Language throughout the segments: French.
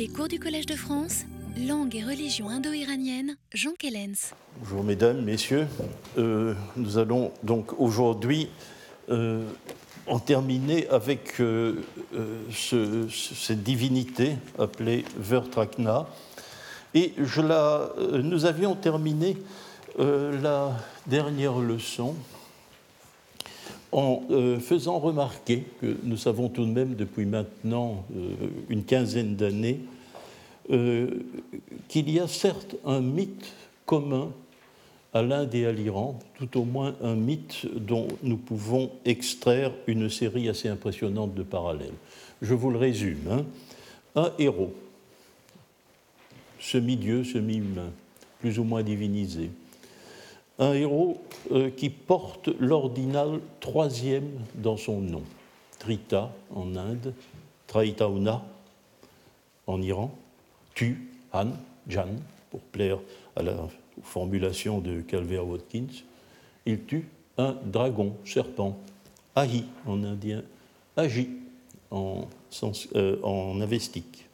Les cours du Collège de France, langue et religion indo-iranienne, Jean Kellens. Bonjour mesdames, messieurs. Euh, nous allons donc aujourd'hui euh, en terminer avec euh, ce, cette divinité appelée Vertrakna. Et nous avions terminé la dernière leçon en faisant remarquer que nous savons tout de même depuis maintenant une quinzaine d'années qu'il y a certes un mythe commun à l'Inde et à l'Iran, tout au moins un mythe dont nous pouvons extraire une série assez impressionnante de parallèles. Je vous le résume. Hein. Un héros, semi-dieu, semi-humain, plus ou moins divinisé. Un héros euh, qui porte l'ordinal troisième dans son nom. Trita en Inde, Traitauna en Iran, Tu, Han, Jan, pour plaire à la formulation de Calvert Watkins, il tue un dragon, serpent, ahi en indien, agi en, euh, en avestique,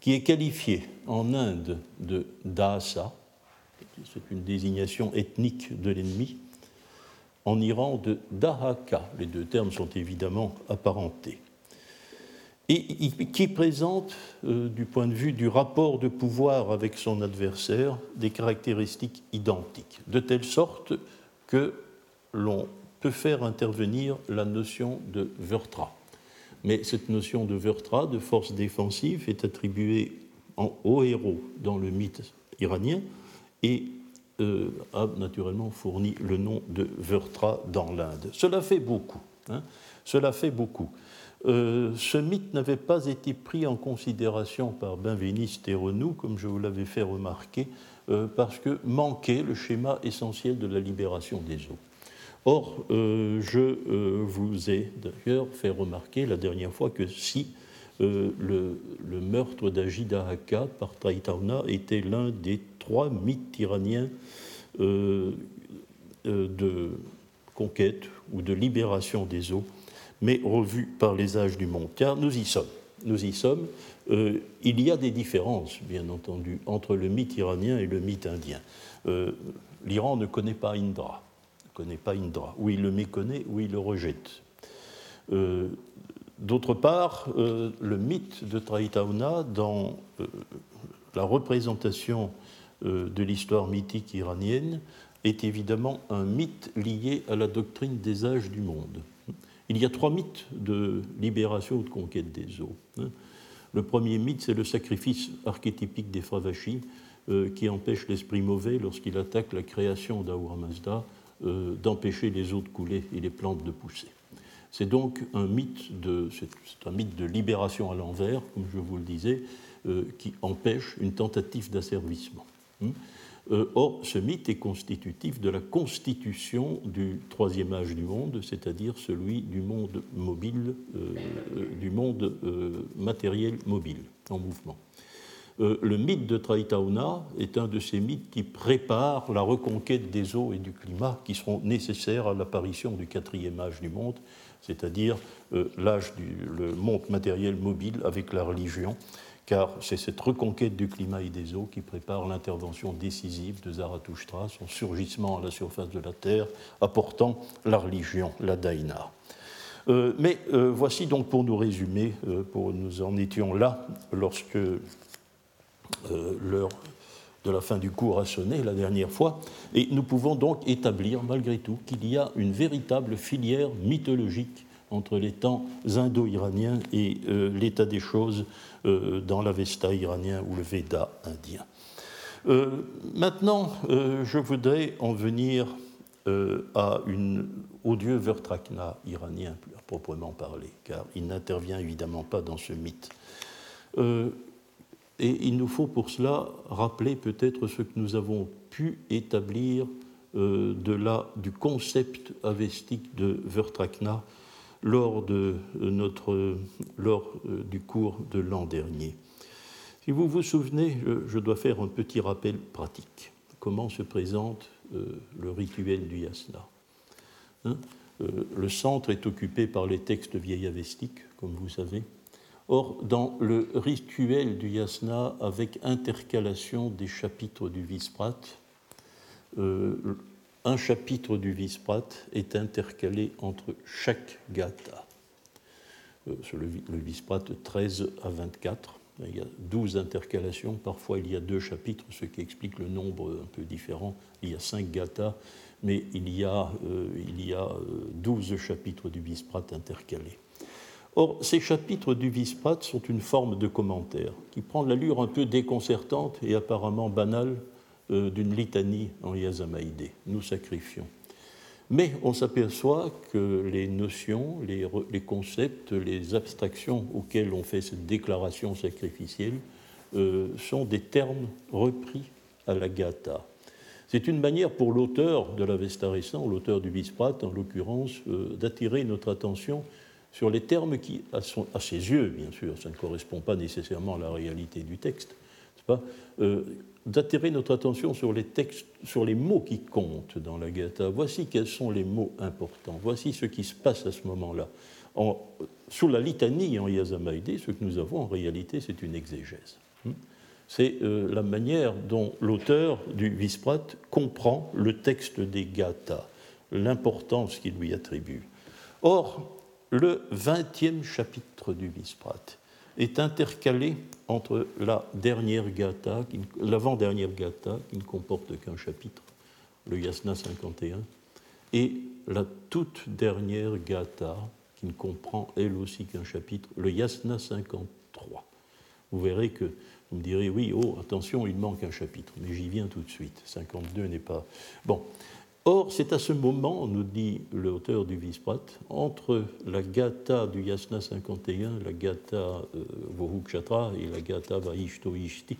qui est qualifié en Inde de dasa, c'est une désignation ethnique de l'ennemi, en Iran de dahaka, les deux termes sont évidemment apparentés. Et qui présente, euh, du point de vue du rapport de pouvoir avec son adversaire, des caractéristiques identiques, de telle sorte que l'on peut faire intervenir la notion de Vertra. Mais cette notion de Vertra, de force défensive, est attribuée au héros dans le mythe iranien et euh, a naturellement fourni le nom de Vertra dans l'Inde. Cela fait beaucoup. Hein. Cela fait beaucoup. Euh, ce mythe n'avait pas été pris en considération par Benveniste et Renou, comme je vous l'avais fait remarquer, euh, parce que manquait le schéma essentiel de la libération des eaux. Or, je vous ai d'ailleurs fait remarquer la dernière fois que si le, meurtre d'Ajida Haka par Taitauna était l'un des trois mythes iraniens de conquête ou de libération des eaux, mais revu par les âges du monde, car nous y sommes. Nous y sommes. Euh, il y a des différences, bien entendu, entre le mythe iranien et le mythe indien. Euh, L'Iran ne connaît pas Indra, ne connaît pas Indra, ou il le méconnaît, ou il le rejette. Euh, d'autre part, le mythe de Traitauna, dans la représentation de l'histoire mythique iranienne, est évidemment un mythe lié à la doctrine des âges du monde. Il y a trois mythes de libération ou de conquête des eaux. Hein. Le premier mythe, c'est le sacrifice archétypique des Fravachis, euh, qui empêche l'esprit mauvais, lorsqu'il attaque la création d'Ahura Mazda, euh, d'empêcher les eaux de couler et les plantes de pousser. C'est donc un mythe, de, un mythe de libération à l'envers, comme je vous le disais, euh, qui empêche une tentative d'asservissement. Hein. Euh, or, ce mythe est constitutif de la constitution du troisième âge du monde, c'est-à-dire celui du monde mobile, euh, du monde euh, matériel mobile, en mouvement. le mythe de Traitauna est un de ces mythes qui préparent la reconquête des eaux et du climat qui seront nécessaires à l'apparition du quatrième âge du monde, c'est-à-dire l'âge du le monde matériel mobile avec la religion car c'est cette reconquête du climat et des eaux qui prépare l'intervention décisive de Zarathustra, son surgissement à la surface de la Terre, apportant la religion, la Daïna. Euh, mais euh, voici donc pour nous résumer, euh, pour nous en étions là lorsque l'heure de la fin du cours a sonné la dernière fois, et nous pouvons donc établir malgré tout qu'il y a une véritable filière mythologique entre les temps indo-iraniens et euh, l'état des choses euh, dans l'Avesta iranien ou le Veda indien. Euh, maintenant, je voudrais en venir à une, au dieu Vertrakna iranien, proprement parler, car il n'intervient évidemment pas dans ce mythe. et il nous faut pour cela rappeler peut-être ce que nous avons pu établir de la, du concept avestique de Vertrakna lors, de notre, lors euh, du cours de l'an dernier. Si vous vous souvenez, je dois faire un petit rappel pratique. Comment se présente euh, le rituel du yasna hein? Euh, Le centre est occupé par les textes vieillavestiques, comme vous savez. Or, dans le rituel du yasna avec intercalation des chapitres du Visprat, euh, un chapitre du Visprat est intercalé entre chaque gata. Euh, sur le, Visprat 13 à 24, il y a 12 intercalations, parfois il y a deux chapitres, ce qui explique le nombre un peu différent. Il y a cinq gathas, mais il y a, euh, il y a 12 chapitres du Visprat intercalés. Or, ces chapitres du Visprat sont une forme de commentaire qui prend l'allure un peu déconcertante et apparemment banale euh, d'une litanie en Yazamaïdé. Nous sacrifions. Mais on s'aperçoit que les notions, les, concepts, les abstractions auxquelles on fait cette déclaration sacrificielle euh, sont des termes repris à la Gata. C'est une manière pour l'auteur de la Vesta récent, l'auteur du Visprat en l'occurrence, euh, d'attirer notre attention sur les termes qui, à, ses yeux, bien sûr, ça ne correspond pas nécessairement à la réalité du texte, pas, euh, d'attirer notre attention sur les textes, sur les mots qui comptent dans la Gatha. Voici quels sont les mots importants. Voici ce qui se passe à ce moment-là. sous la litanie en Yazamaïdé, ce que nous avons en réalité, c'est une exégèse. Hmm? C'est euh, la manière dont l'auteur du Visprat comprend le texte des Gathas, l'importance qu'il lui attribue. Or, le vingtième chapitre du Visprat est intercalé entre la dernière gata, l'avant-dernière gata, qui ne comporte qu'un chapitre, le Yasna 51, et la toute dernière gata, qui ne comprend elle aussi qu'un chapitre, le Yasna 53. Vous verrez que vous me direz, oui, oh, attention, il manque un chapitre, mais j'y viens tout de suite. 52 n'est pas. Bon, Or, c'est à ce moment, nous dit l'auteur du Visprat, entre la Gata du Yasna 51, la Gata euh, Vohukshatra et la Gata Vaishto Ishti,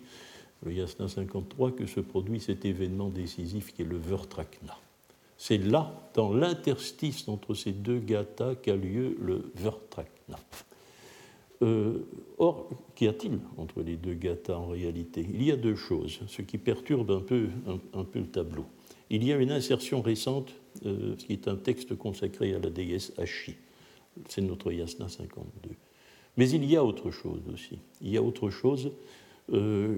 le Yasna 53, que se produit cet événement décisif qui est le Vertrakna. C'est là, dans l'interstice entre ces deux gathas, qu'a lieu le Vertrakna. Euh, or, qu'y a-t-il entre les deux gathas en réalité? Il y a deux choses, ce qui perturbe un peu, un peu le tableau. Il y a une insertion récente, euh, qui est un texte consacré à la déesse Ashi. C'est notre Yasna 52. Mais il y a autre chose aussi. Il y a autre chose euh,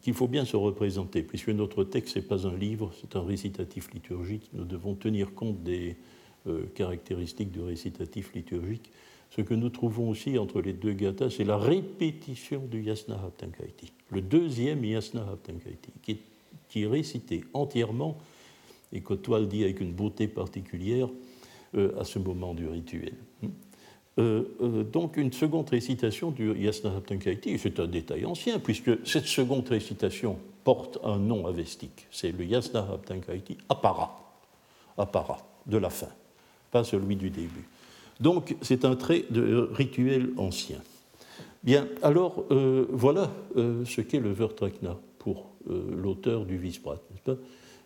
qu'il faut bien se représenter, puisque notre texte n'est pas un livre, c'est un récitatif liturgique. Nous devons tenir compte des euh, caractéristiques du récitatif liturgique. Ce que nous trouvons aussi entre les deux gathas, c'est la répétition du Yasna Haptankaiti, le deuxième Yasna Haptankaiti, qui est qui est récité entièrement et le dit avec une beauté particulière euh, à ce moment du rituel. Euh, euh, donc une seconde récitation du Yasna Haptankaiti, c'est un détail ancien, puisque cette seconde récitation porte un nom avestique, c'est le Yasna Haptankaiti Apara, Apara, de la fin, pas celui du début. Donc c'est un trait de rituel ancien. Bien, alors voilà ce qu'est le Vertrakna pour l'auteur du Visprat.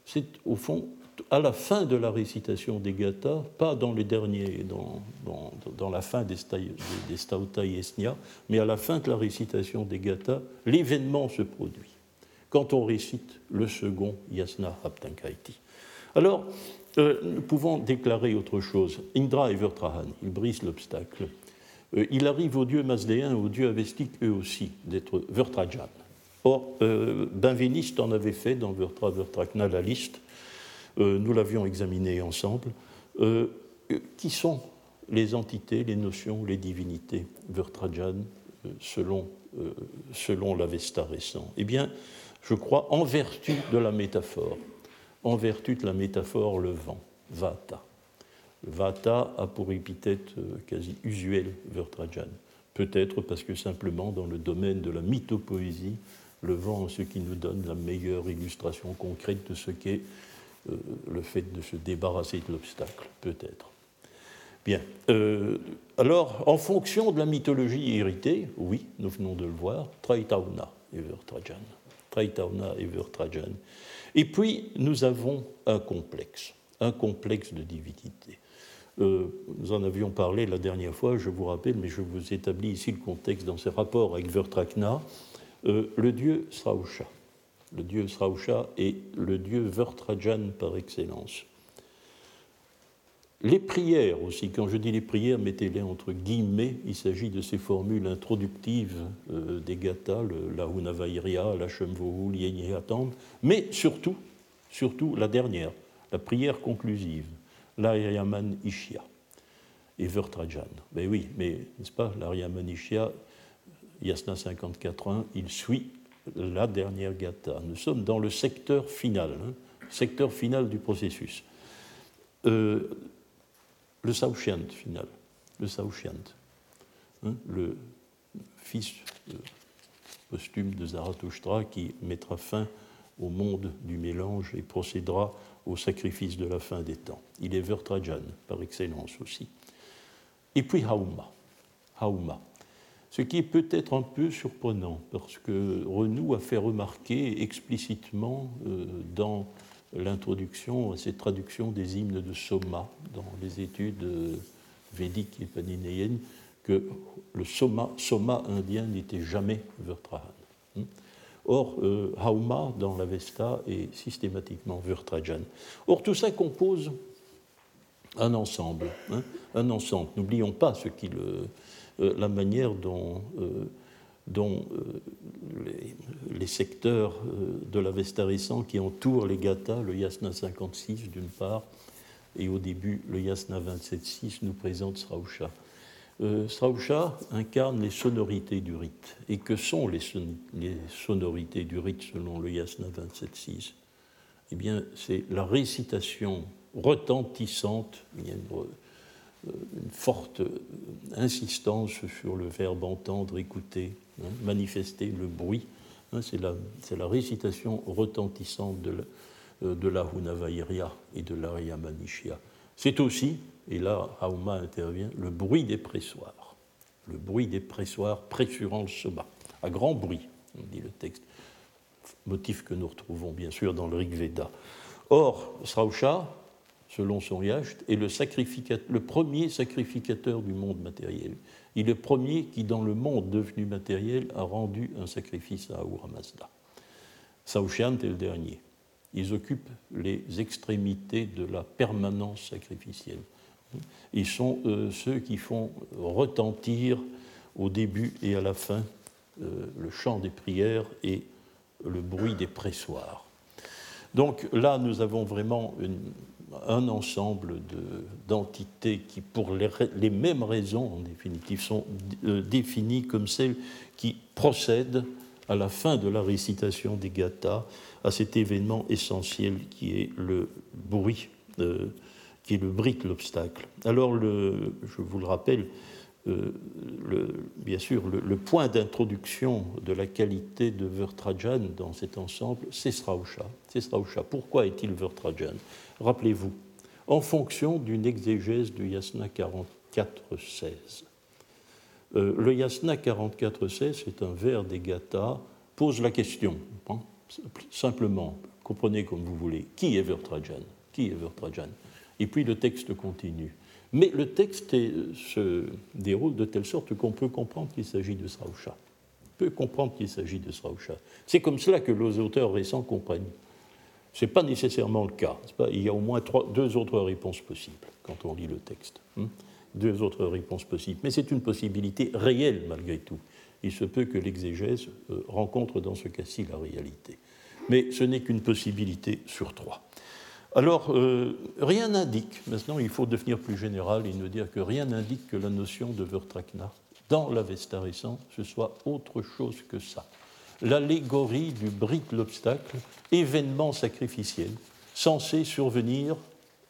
C'est au fond à la fin de la récitation des gathas, pas dans les derniers, dans, dans, la fin des, des Stauta Yesnia, mais à la fin de la récitation des gathas, l'événement se produit. Quand on récite le second Yasna Haptankaiti. Alors, euh, nous pouvons déclarer autre chose. Indra et Vertrahan, ils brisent l'obstacle. Euh, il arrive aux dieux masdéens, aux dieux avestiques eux aussi, d'être Vertrajan. Or, euh, Benveniste en avait fait dans Vertra Vertrakna la liste, euh, nous l'avions examiné ensemble. Euh, qui sont les entités, les notions, les divinités Vertrajan selon, selon l'Avesta récent Eh bien, je crois en vertu de la métaphore, en vertu de la métaphore le vent, Vata. Vata a pour épithète quasi usuel Vertrajan. Peut-être parce que simplement dans le domaine de la mythopoésie, le vent, ce qui nous donne la meilleure illustration concrète de ce qu'est euh, le fait de se débarrasser de l'obstacle, peut-être. Bien. Euh, alors, en fonction de la mythologie héritée, oui, nous venons de le voir, Traitauna et Vertrajan. Traitauna et Vertrajan. Et puis, nous avons un complexe, un complexe de divinité. Euh, nous en avions parlé la dernière fois, je vous rappelle, mais je vous établis ici le contexte dans ses rapports avec Vertrakna. Euh, le dieu Srausha. Le dieu Srausha est le dieu Vertrajan par excellence. Les prières aussi, quand je dis les prières, mettez-les entre guillemets, il s'agit de ces formules introductives euh, des gathas, le, la Hunavairia, la Shemvohu, l'Yenyehatan, mais surtout, surtout la dernière, la prière conclusive, l'Aryaman Ishya et Vertrajan. Ben oui, mais n'est-ce pas, l'Aryaman Ishya, Yasna 54.1, il suit la dernière gatha. Nous sommes dans le secteur final, hein, secteur final du processus. Euh, le Saouchiant final, le Saouchiant, hein, le fils euh, posthume de Zarathustra qui mettra fin au monde du mélange et procédera au sacrifice de la fin des temps. Il est Vertrajan par excellence aussi. Et puis Hauma. Hauma. Ce qui est peut-être un peu surprenant, parce que Renou a fait remarquer explicitement euh, dans l'introduction à cette traduction des hymnes de Soma dans les études euh, védiques et paninéennes que le Soma, Soma indien n'était jamais Vertrahan. Hmm. Or, euh, Hauma dans l'Avesta est systématiquement Vertrajan. Or, tout ça compose un ensemble. Hein, un ensemble. N'oublions pas ce qui le, la manière dont dont euh, les, secteurs euh, de l'Avesta récent qui entourent les gathas, le yasna 56 d'une part, et au début le yasna 27.6 nous présente Srausha. Euh, incarne les sonorités du rite. Et que sont les, sonorités du rite selon le yasna 27.6 Eh bien, c'est la récitation retentissante, forte insistance sur le verbe entendre, écouter, hein, manifester le bruit. Hein, c'est la, la, récitation retentissante de la, euh, de et de l'Arya Manishya. C'est aussi, et là Hauma intervient, le bruit des pressoirs. Le bruit des pressoirs pressurant le soma, à grand bruit, dit le texte. Motif que nous retrouvons bien sûr dans le Rig Veda. Or, Srausha, selon son yacht, est le, premier sacrificateur du monde matériel. Il est le premier qui, dans le monde devenu matériel, a rendu un sacrifice à Ahura Mazda. Saoshyant est le dernier. Ils occupent les extrémités de la permanence sacrificielle. Ils sont euh, ceux qui font retentir au début et à la fin euh, le chant des prières et le bruit des pressoirs. Donc là, nous avons vraiment une, un ensemble d'entités qui, pour les, mêmes raisons, en définitive, sont euh, définies comme celles qui procèdent à la fin de la récitation des gathas à cet événement essentiel qui est le bruit, euh, qui est le bruit de l'obstacle. Alors, je vous le rappelle, le, bien sûr, le, point d'introduction de la qualité de Vertrajan dans cet ensemble, c'est Srausha. Pourquoi est-il Vertrajan Rappelez-vous, en fonction d'une exégèse du Yasna 44.16. Euh, le Yasna 44.16, c'est un vers des Gathas, pose la question, hein, simplement, comprenez comme vous voulez, qui est Vertrajan Qui est Vertrajan Et puis le texte continue. Mais le texte se déroule de telle sorte qu'on peut comprendre qu'il s'agit de Srausha. On peut comprendre qu'il s'agit de Srausha. C'est comme cela que les auteurs récents comprennent. Ce n'est pas nécessairement le cas. Il y a au moins deux autres réponses possibles quand on lit le texte. Hein. deux autres réponses possibles. Mais c'est une possibilité réelle malgré tout. Il se peut que l'exégèse euh, rencontre dans ce cas-ci la réalité. Mais ce n'est qu'une possibilité sur trois. Alors, euh, rien n'indique, maintenant il faut devenir plus général et nous dire que rien n'indique que la notion de Vertrakna, dans l'Avesta récent, ce soit autre chose que ça l'allégorie du brick l'obstacle, événement sacrificiel, censé survenir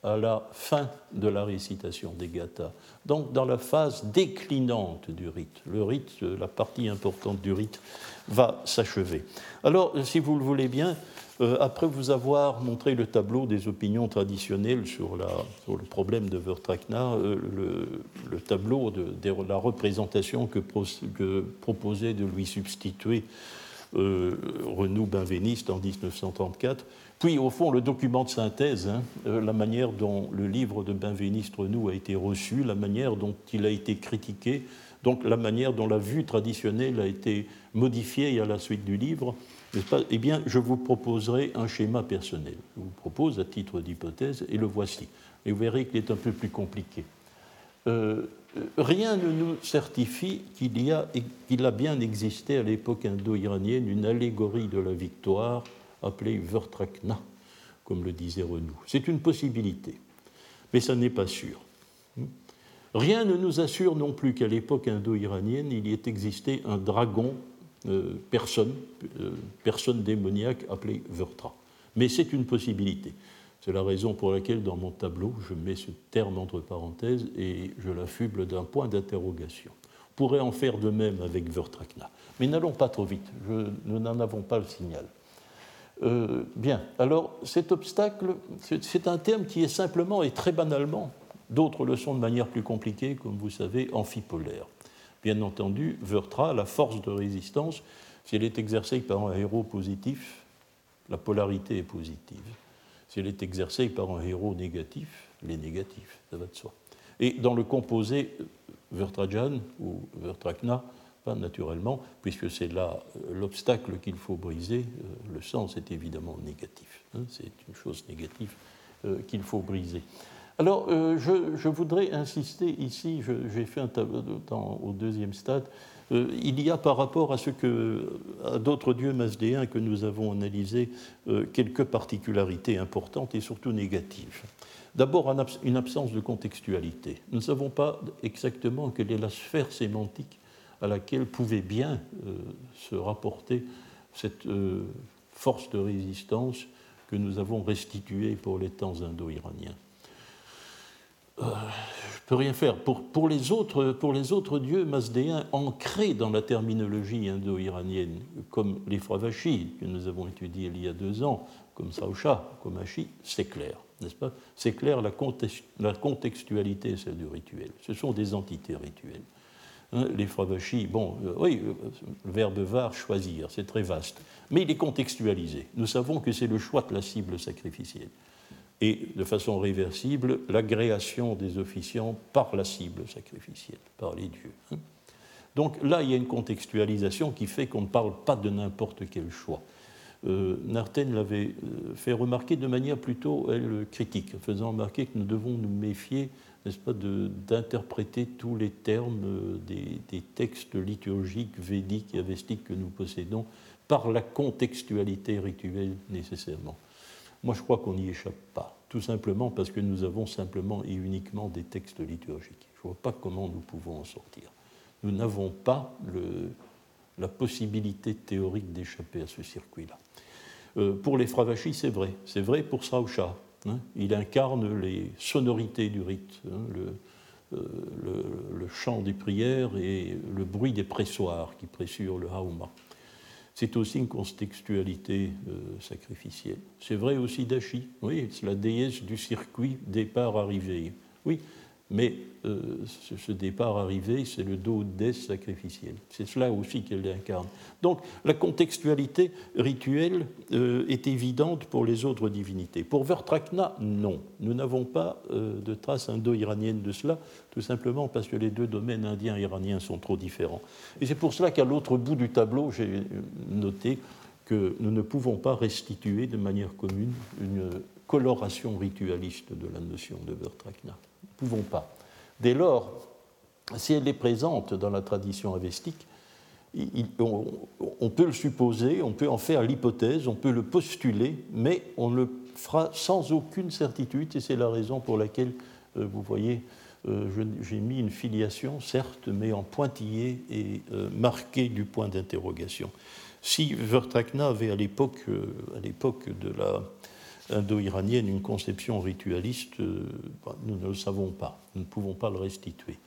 à la fin de la récitation des gathas, donc dans la phase déclinante du rite. Le rite, la partie importante du rite, va s'achever. Alors, si vous le voulez bien, euh, après vous avoir montré le tableau des opinions traditionnelles sur, le problème de Vertrakna, euh, le, tableau de, la représentation que, proposait de lui substituer euh, Renou Benveniste en 1934. Puis, au fond, le document de synthèse, hein, euh, la manière dont le livre de Benveniste Renou a été reçu, la manière dont il a été critiqué Donc la manière dont la vue traditionnelle a été modifiée à la suite du livre, eh bien, je vous proposerai un schéma personnel. Je vous propose à titre d'hypothèse, et le voici. Et vous verrez qu'il est un peu plus compliqué. Euh, rien ne nous certifie qu'il a, qu'il a bien existé à l'époque indo-iranienne une allégorie de la victoire appelée Vertrakna, comme le disait Renou. C'est une possibilité, mais ça n'est pas sûr. Rien ne nous assure non plus qu'à l'époque indo-iranienne, il y ait existé un dragon, euh, personne, euh, personne démoniaque appelé Vertra. Mais c'est une possibilité. C'est la raison pour laquelle dans mon tableau, je mets ce terme entre parenthèses et je l'affuble d'un point d'interrogation. On pourrait en faire de même avec Vertrakna. Mais n'allons pas trop vite, nous n'en avons pas le signal. Euh, bien, alors cet obstacle, c'est un terme qui est simplement et très banalement, d'autres le sont de manière plus compliquée, comme vous savez, amphipolaire. Bien entendu, Vertra, la force de résistance, si elle est exercée par un héros positif, la polarité est positive. Si elle est exercée par un héros négatif, les négatifs, ça va de soi. Et dans le composé Vertrajan ou Vertrakna, pas naturellement, puisque c'est là euh, l'obstacle qu'il faut briser, euh, le sens est évidemment négatif. Hein, c'est une chose négative euh, qu'il faut briser. Alors, je, voudrais insister ici, j'ai fait un tableau au deuxième stade, euh, il y a par rapport à, ce que, d'autres dieux masdéens que nous avons analysés euh, quelques particularités importantes et surtout négatives. D'abord, une absence de contextualité. Nous ne savons pas exactement quelle est la sphère sémantique à laquelle pouvait bien euh, se rapporter cette force de résistance que nous avons restituée pour les temps indo-iraniens. Euh, je peux rien faire. Pour, les autres, pour les autres dieux masdéens ancrés dans la terminologie indo-iranienne, comme les Fravachis que nous avons étudiés il y a deux ans, comme Saosha, comme Hachi, c'est clair, n'est-ce pas? C'est clair la, la contextualité, celle du rituel. Ce sont des entités rituelles. Hein, les Fravachis, bon, euh, oui, euh, le verbe var, choisir, c'est très vaste, mais il est contextualisé. Nous savons que c'est le choix de la cible sacrificielle et de façon réversible l'agréation des officiants par la cible sacrificielle, par les dieux. Hein. Donc là, il y a une contextualisation qui fait qu'on ne parle pas de n'importe quel choix. Euh, Narten l'avait euh, fait remarquer de manière plutôt critique, faisant remarquer que nous devons nous méfier, n'est-ce pas, d'interpréter tous les termes euh, des, des, textes liturgiques, védiques et avestiques que nous possédons par la contextualité rituelle nécessairement. Moi, je crois qu'on n'y échappe pas, tout simplement parce que nous avons simplement et uniquement des textes liturgiques. Je ne vois pas comment nous pouvons en sortir. Nous n'avons pas la possibilité théorique d'échapper à ce circuit-là. Euh, pour les Fravachis, c'est vrai. C'est vrai pour Srausha. Hein. Il incarne les sonorités du rite, hein, euh, le, le, chant des prières et le bruit des pressoirs qui pressurent le hauma c'est aussi une contextualité euh, sacrificielle. C'est vrai aussi d'Achi, oui, c'est la déesse du circuit départ-arrivée. Oui, mais euh, ce, départ arrivé, c'est le dos d'Es sacrificiel. C'est cela aussi qu'elle incarne. Donc la contextualité rituelle euh, est évidente pour les autres divinités. Pour Vertrakna, non. Nous n'avons pas euh, de traces indo-iraniennes de cela, tout simplement parce que les deux domaines indiens et iraniens sont trop différents. Et c'est pour cela qu'à l'autre bout du tableau, j'ai noté que nous ne pouvons pas restituer de manière commune une coloration ritualiste de la notion de Vertrakna pouvons pas. Dès lors, si elle est présente dans la tradition avestique, on, peut le supposer, on peut en faire l'hypothèse, on peut le postuler, mais on le fera sans aucune certitude, et c'est la raison pour laquelle, euh, vous voyez, euh, j'ai mis une filiation, certes, mais en pointillé et euh, marqué du point d'interrogation. Si Vertrakna avait à l'époque de la indo-iranienne une conception ritualiste, euh, bah, nous ne le savons pas, nous ne pouvons pas le restituer.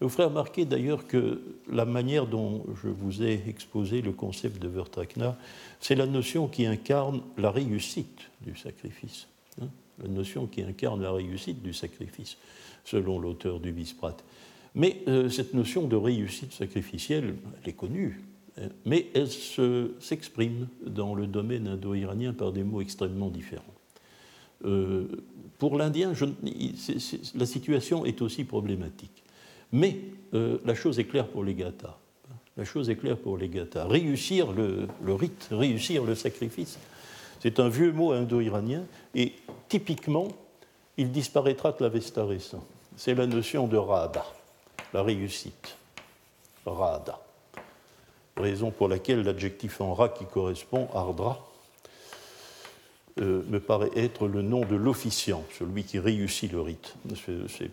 vous ferez remarquer d'ailleurs que la manière dont je vous ai exposé le concept de Vertakna, c'est la notion qui incarne la réussite du sacrifice. Hein, la notion qui incarne la réussite du sacrifice, selon l'auteur du Bisprat. Mais euh, cette notion de réussite sacrificielle, elle est connue, hein, mais elle s'exprime dans le domaine indo-iranien par des mots extrêmement différents. Euh, pour l'Indien, la situation est aussi problématique. Mais euh, la chose est claire pour les Gathas. La chose est claire pour les Gathas. Réussir le, rite, réussir le sacrifice, c'est un vieux mot indo-iranien et typiquement, il disparaîtra de l'Avesta récent. C'est la notion de rada, la réussite. Rada. Raison pour laquelle l'adjectif en ra qui correspond, ardra, euh, me paraît être le nom de l'officiant, celui qui réussit le rite. C'est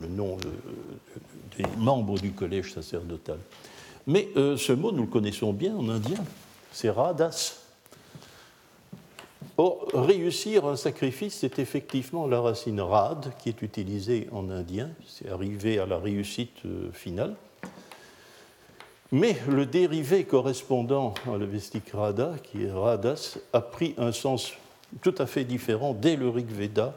le nom euh, des membres du collège sacerdotal. Mais euh, ce mot, nous le connaissons bien en indien, c'est radas. Or, réussir un sacrifice, c'est effectivement la racine rad qui est utilisée en indien, c'est arriver à la réussite finale. Mais le dérivé correspondant à la vestique rada, qui est radas, a pris un sens tout à fait différent dès le Rig Veda,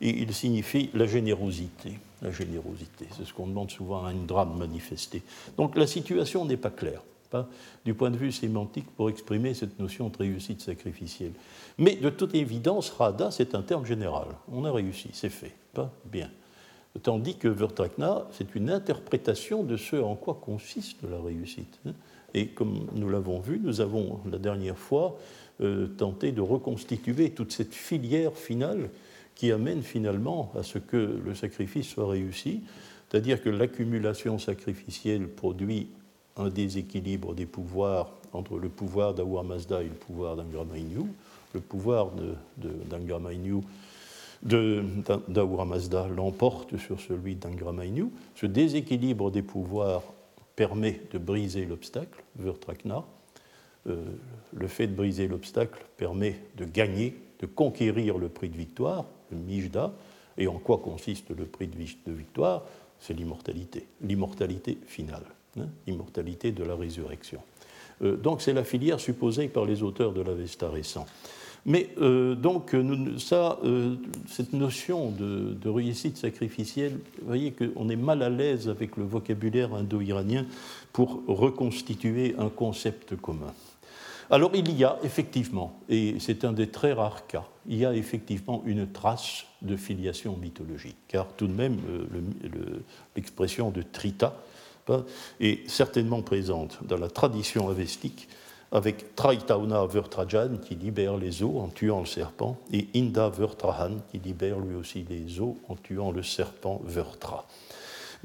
il signifie la générosité. La générosité, c'est ce qu'on demande souvent à une drame manifestée. Donc la situation n'est pas claire, pas du point de vue sémantique pour exprimer cette notion de réussite sacrificielle. Mais de toute évidence, Rada, c'est un terme général. On a réussi, c'est fait, pas bien. Tandis que Vertrakna, c'est une interprétation de ce en quoi consiste la réussite. Et comme nous l'avons vu, nous avons la dernière fois euh, tenter de reconstituer toute cette filière finale qui amène finalement à ce que le sacrifice soit réussi, c'est-à-dire que l'accumulation sacrificielle produit un déséquilibre des pouvoirs entre le pouvoir d'Awar Mazda et le pouvoir d'Angramainyu. Le pouvoir d'Angramainyu de, Mazda l'emporte sur celui d'Angramainyu. Ce déséquilibre des pouvoirs permet de briser l'obstacle, Vertrakna, le fait de briser l'obstacle permet de gagner, de conquérir le prix de victoire, le Mijda. Et en quoi consiste le prix de victoire? C'est l'immortalité, l'immortalité finale, hein, l'immortalité de la résurrection. Euh, donc c'est la filière supposée par les auteurs de l'Avesta récent. Mais euh, donc, ça, cette notion de, de, réussite sacrificielle, vous voyez qu'on est mal à l'aise avec le vocabulaire indo-iranien pour reconstituer un concept commun. Alors il y a effectivement, et c'est un des très rares cas, il y a effectivement une trace de filiation mythologique, car tout de même euh, l'expression de Trita hein, est certainement présente dans la tradition avestique avec Traitauna Vertrajan qui libère les eaux en tuant le serpent et Inda Vertrahan qui libère lui aussi les eaux en tuant le serpent Vertra.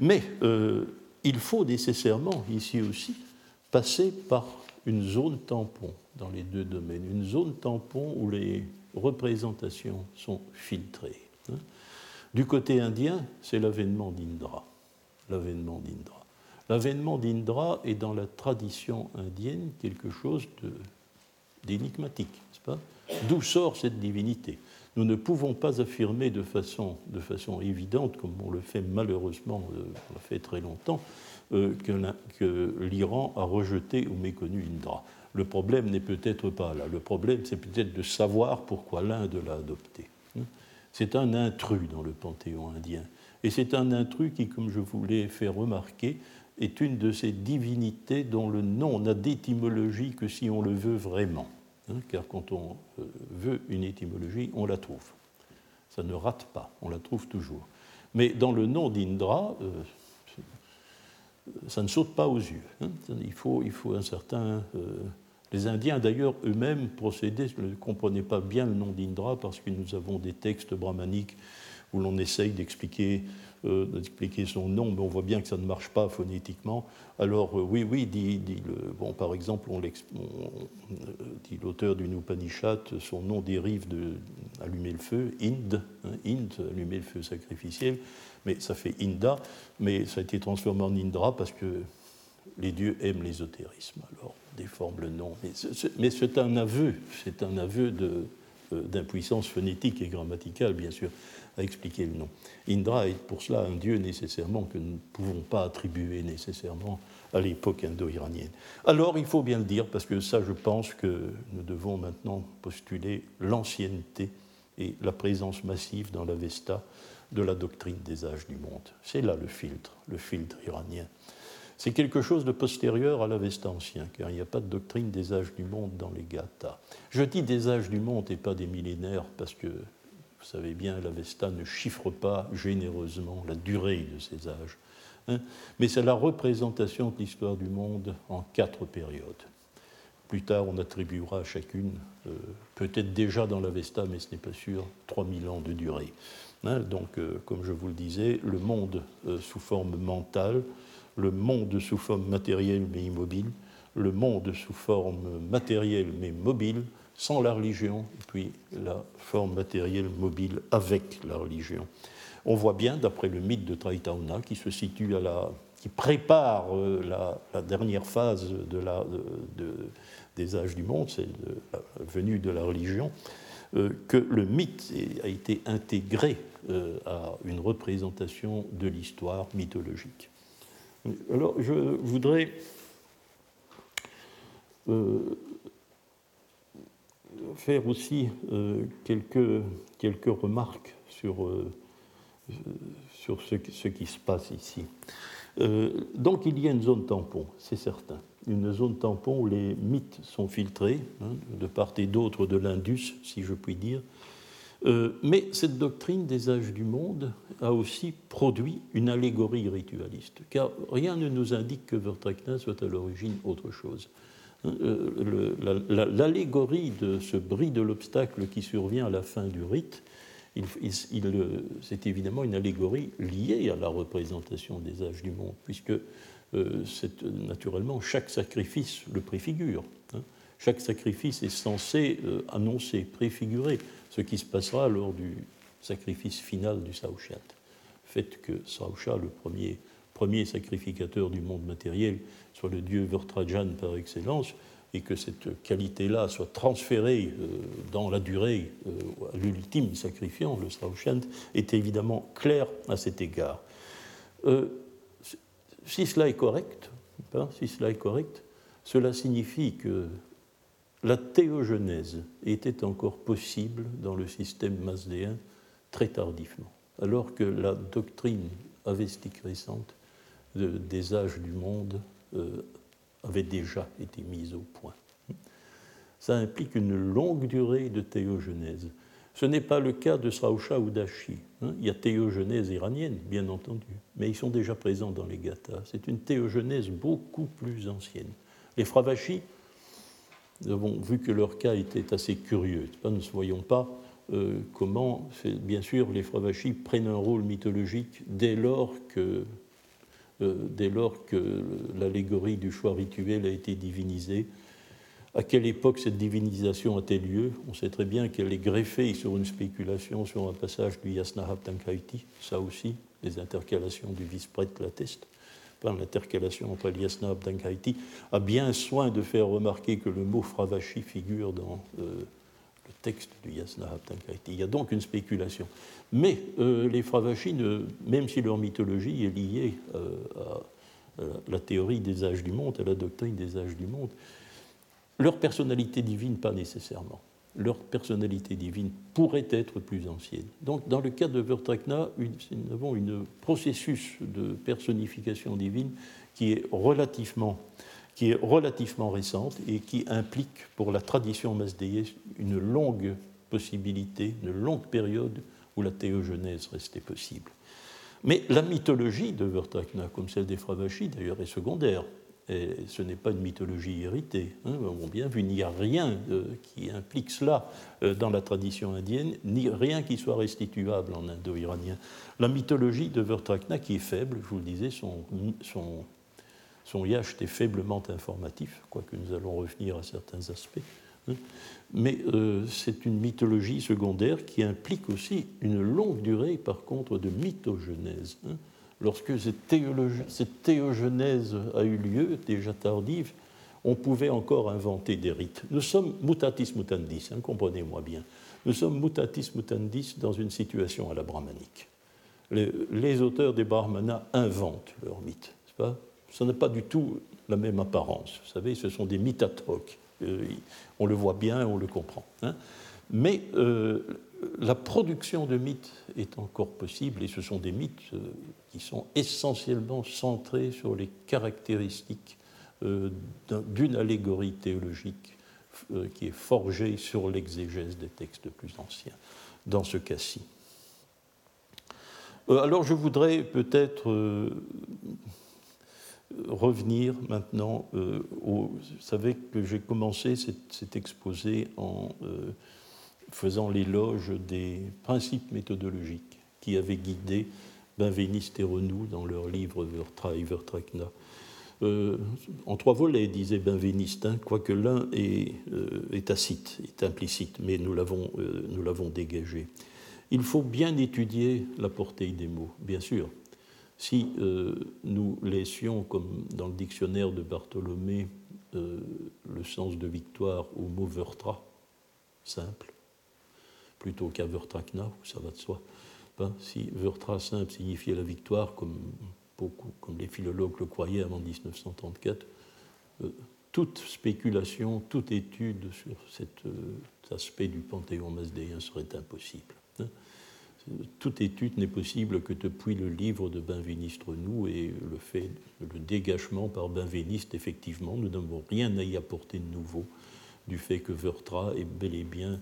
Mais euh, il faut nécessairement ici aussi passer par une zone tampon dans les deux domaines, une zone tampon où les représentations sont filtrées. Hein. Du côté indien, c'est l'avènement d'Indra. L'avènement d'Indra. L'avènement d'Indra est dans la tradition indienne quelque chose d'énigmatique, n'est-ce pas? D'où sort cette divinité? Nous ne pouvons pas affirmer de façon, de façon évidente, comme on le fait malheureusement, euh, on l'a fait très longtemps, que l'Iran a rejeté ou méconnu Indra. Le problème n'est peut-être pas là. Le problème, c'est peut-être de savoir pourquoi l'Inde l'a adopté. C'est un intrus dans le panthéon indien. Et c'est un intrus qui, comme je vous l'ai fait remarquer, est une de ces divinités dont le nom n'a d'étymologie que si on le veut vraiment. Hein, car quand on euh, veut une étymologie, on la trouve. Ça ne rate pas, on la trouve toujours. Mais dans le nom d'Indra, euh, ça ne saute pas aux yeux. Hein. Il, faut, il, faut, un certain. Euh, les Indiens, d'ailleurs, eux-mêmes procédaient, ne comprenaient pas bien le nom d'Indra parce que nous avons des textes brahmaniques où l'on essaye d'expliquer euh, son nom, mais on voit bien que ça ne marche pas phonétiquement. Alors, euh, oui, oui, dit, le, bon, par exemple, on, dit l'auteur du Upanishad, son nom dérive de allumer le feu, Ind, hein, Ind, allumer le feu sacrificiel mais ça fait Inda, mais ça a été transformé en Indra parce que les dieux aiment l'ésotérisme. Alors, on déforme le nom. Mais c'est un aveu, c'est un aveu euh, d'impuissance phonétique et grammaticale, bien sûr, à expliquer le nom. Indra est pour cela un dieu nécessairement que nous ne pouvons pas attribuer nécessairement à l'époque indo-iranienne. Alors, il faut bien le dire, parce que ça, je pense que nous devons maintenant postuler l'ancienneté et la présence massive dans l'Avesta de la doctrine des âges du monde. C'est là le filtre, le filtre iranien. C'est quelque chose de postérieur à l'Avesta ancien, car il n'y a pas de doctrine des âges du monde dans les Gathas. Je dis des âges du monde et pas des millénaires, parce que vous savez bien, l'Avesta ne chiffre pas généreusement la durée de ces âges. Hein. mais c'est la représentation de l'histoire du monde en quatre périodes. Plus tard, on attribuera à chacune, euh, peut-être déjà dans l'Avesta, mais ce n'est pas sûr, 3000 ans de durée. Donc, euh, comme je vous le disais, le monde euh, sous forme mentale, le monde sous forme matérielle mais immobile, le monde sous forme matérielle mais mobile, sans la religion, et puis la forme matérielle mobile avec la religion. On voit bien, d'après le mythe de Traitauna, qui se situe à la, qui prépare euh, la, dernière phase de la, des âges du monde, c'est la venue de la religion, que le mythe a été intégré euh, à une représentation de l'histoire mythologique. Alors, je voudrais faire aussi quelques, quelques remarques sur sur ce, qui se passe ici. Euh, donc il y a une zone tampon, c'est certain. Une zone tampon où les mythes sont filtrés, hein, de part et d'autre de l'Indus, si je puis dire. Euh, mais cette doctrine des âges du monde a aussi produit une allégorie ritualiste, car rien ne nous indique que Vertrakna soit à l'origine autre chose. Euh, l'allégorie de ce bris de l'obstacle qui survient à la fin du rite c'est évidemment une allégorie liée à la représentation des âges du monde, puisque euh, naturellement chaque sacrifice le préfigure. Hein. Chaque sacrifice est censé euh, annoncer, préfigurer ce qui se passera lors du sacrifice final du Saushat. Fait que Sausha, le premier, premier sacrificateur du monde matériel, soit le dieu Vertrajan par excellence, et que cette qualité-là soit transférée euh, dans la durée euh, à l'ultime sacrifiant, le Strauchant, est évidemment clair à cet égard. Euh, si cela est correct, hein, si cela est correct, cela signifie que la théogenèse était encore possible dans le système masdéen très tardivement, alors que la doctrine avestique récente des âges du monde avait déjà été mise au point. Ça implique une longue durée de théogenèse. Ce n'est pas le cas de Srausha ou d'Ashi. Hein. Il y a théogenèse iranienne, bien entendu, mais ils sont déjà présents dans les Gathas. C'est une théogenèse beaucoup plus ancienne. Les Fravachis, avons vu que leur cas était assez curieux. Nous ne voyons pas euh, comment, bien sûr, les Fravachis prennent un rôle mythologique dès lors que dès lors que l'allégorie du choix rituel a été divinisée. À quelle époque cette divinisation a-t-elle lieu? On sait très bien qu'elle est greffée sur une spéculation sur un passage du Yasnahab Tankaiti, ça aussi, les intercalations du vice-prêtre l'attestent. L'intercalation entre Yasnahab Tankaiti a bien soin de faire remarquer que le mot Fravashi figure dans euh, texte du Tankaiti. Il y a donc une spéculation. Mais euh, les Fravachis, même si leur mythologie est liée euh, à, la théorie des âges du monde, à la doctrine des âges du monde, leur personnalité divine, pas nécessairement. Leur personnalité divine pourrait être plus ancienne. Donc, dans le cas de Vertrakna, nous avons un processus de personnification divine qui est relativement qui est relativement récente et qui implique pour la tradition masdéiste une longue possibilité, une longue période où la théogenèse restait possible. Mais la mythologie de Vertakna, comme celle des Fravachis d'ailleurs, est secondaire. Ce n'est pas une mythologie héritée. Hein, bien vu, il n'y a rien euh, qui implique cela euh, dans la tradition indienne, ni rien qui soit restituable en indo-iranien. La mythologie de Vertakna, qui est faible, je vous le disais, son, son yacht est faiblement informatif, quoique nous allons revenir à certains aspects. Hein. Mais euh, c'est une mythologie secondaire qui implique aussi une longue durée, par contre, de mythogenèse. Hein. Lorsque cette, théogenèse a eu lieu, déjà tardive, on pouvait encore inventer des rites. Nous sommes mutatis mutandis, hein, comprenez-moi bien. Nous sommes mutatis mutandis dans une situation à la brahmanique. Les, auteurs des brahmanas inventent leurs mythes. Pas? Ça n'a pas du tout la même apparence. Vous savez, ce sont des mythes euh, on le voit bien, on le comprend. Hein. Mais euh, la production de mythes est encore possible, et ce sont des mythes euh, qui sont essentiellement centrés sur les caractéristiques d'une allégorie théologique qui est forgée sur l'exégèse des textes plus anciens, dans ce cas-ci. alors je voudrais peut-être revenir maintenant au... Vous savez que j'ai commencé cet, exposé en faisant l'éloge des principes méthodologiques qui avaient guidé Benveniste et Renou dans leur livre Vertra et. Euh, en trois volets, disait Benveniste, hein, quoique l'un est, euh, est, tacite, est implicite, mais nous l'avons euh, dégagé. Il faut bien étudier la portée des mots, bien sûr. Si nous laissions, comme dans le dictionnaire de Bartholomé, le sens de victoire au mot Vertra, simple, plutôt qu'à Vertrakna, ça va de soi, ben, si Vertra simple signifiait la victoire, comme comme les philologues le croyaient avant 1934, euh, toute spéculation, toute étude sur cet euh, aspect du panthéon masdéen serait impossible. Hein. Toute étude n'est possible que depuis le livre de Benveniste nous et le fait, le dégagement par Benveniste, effectivement, nous n'avons rien à y apporter de nouveau du fait que Vertra est bel et bien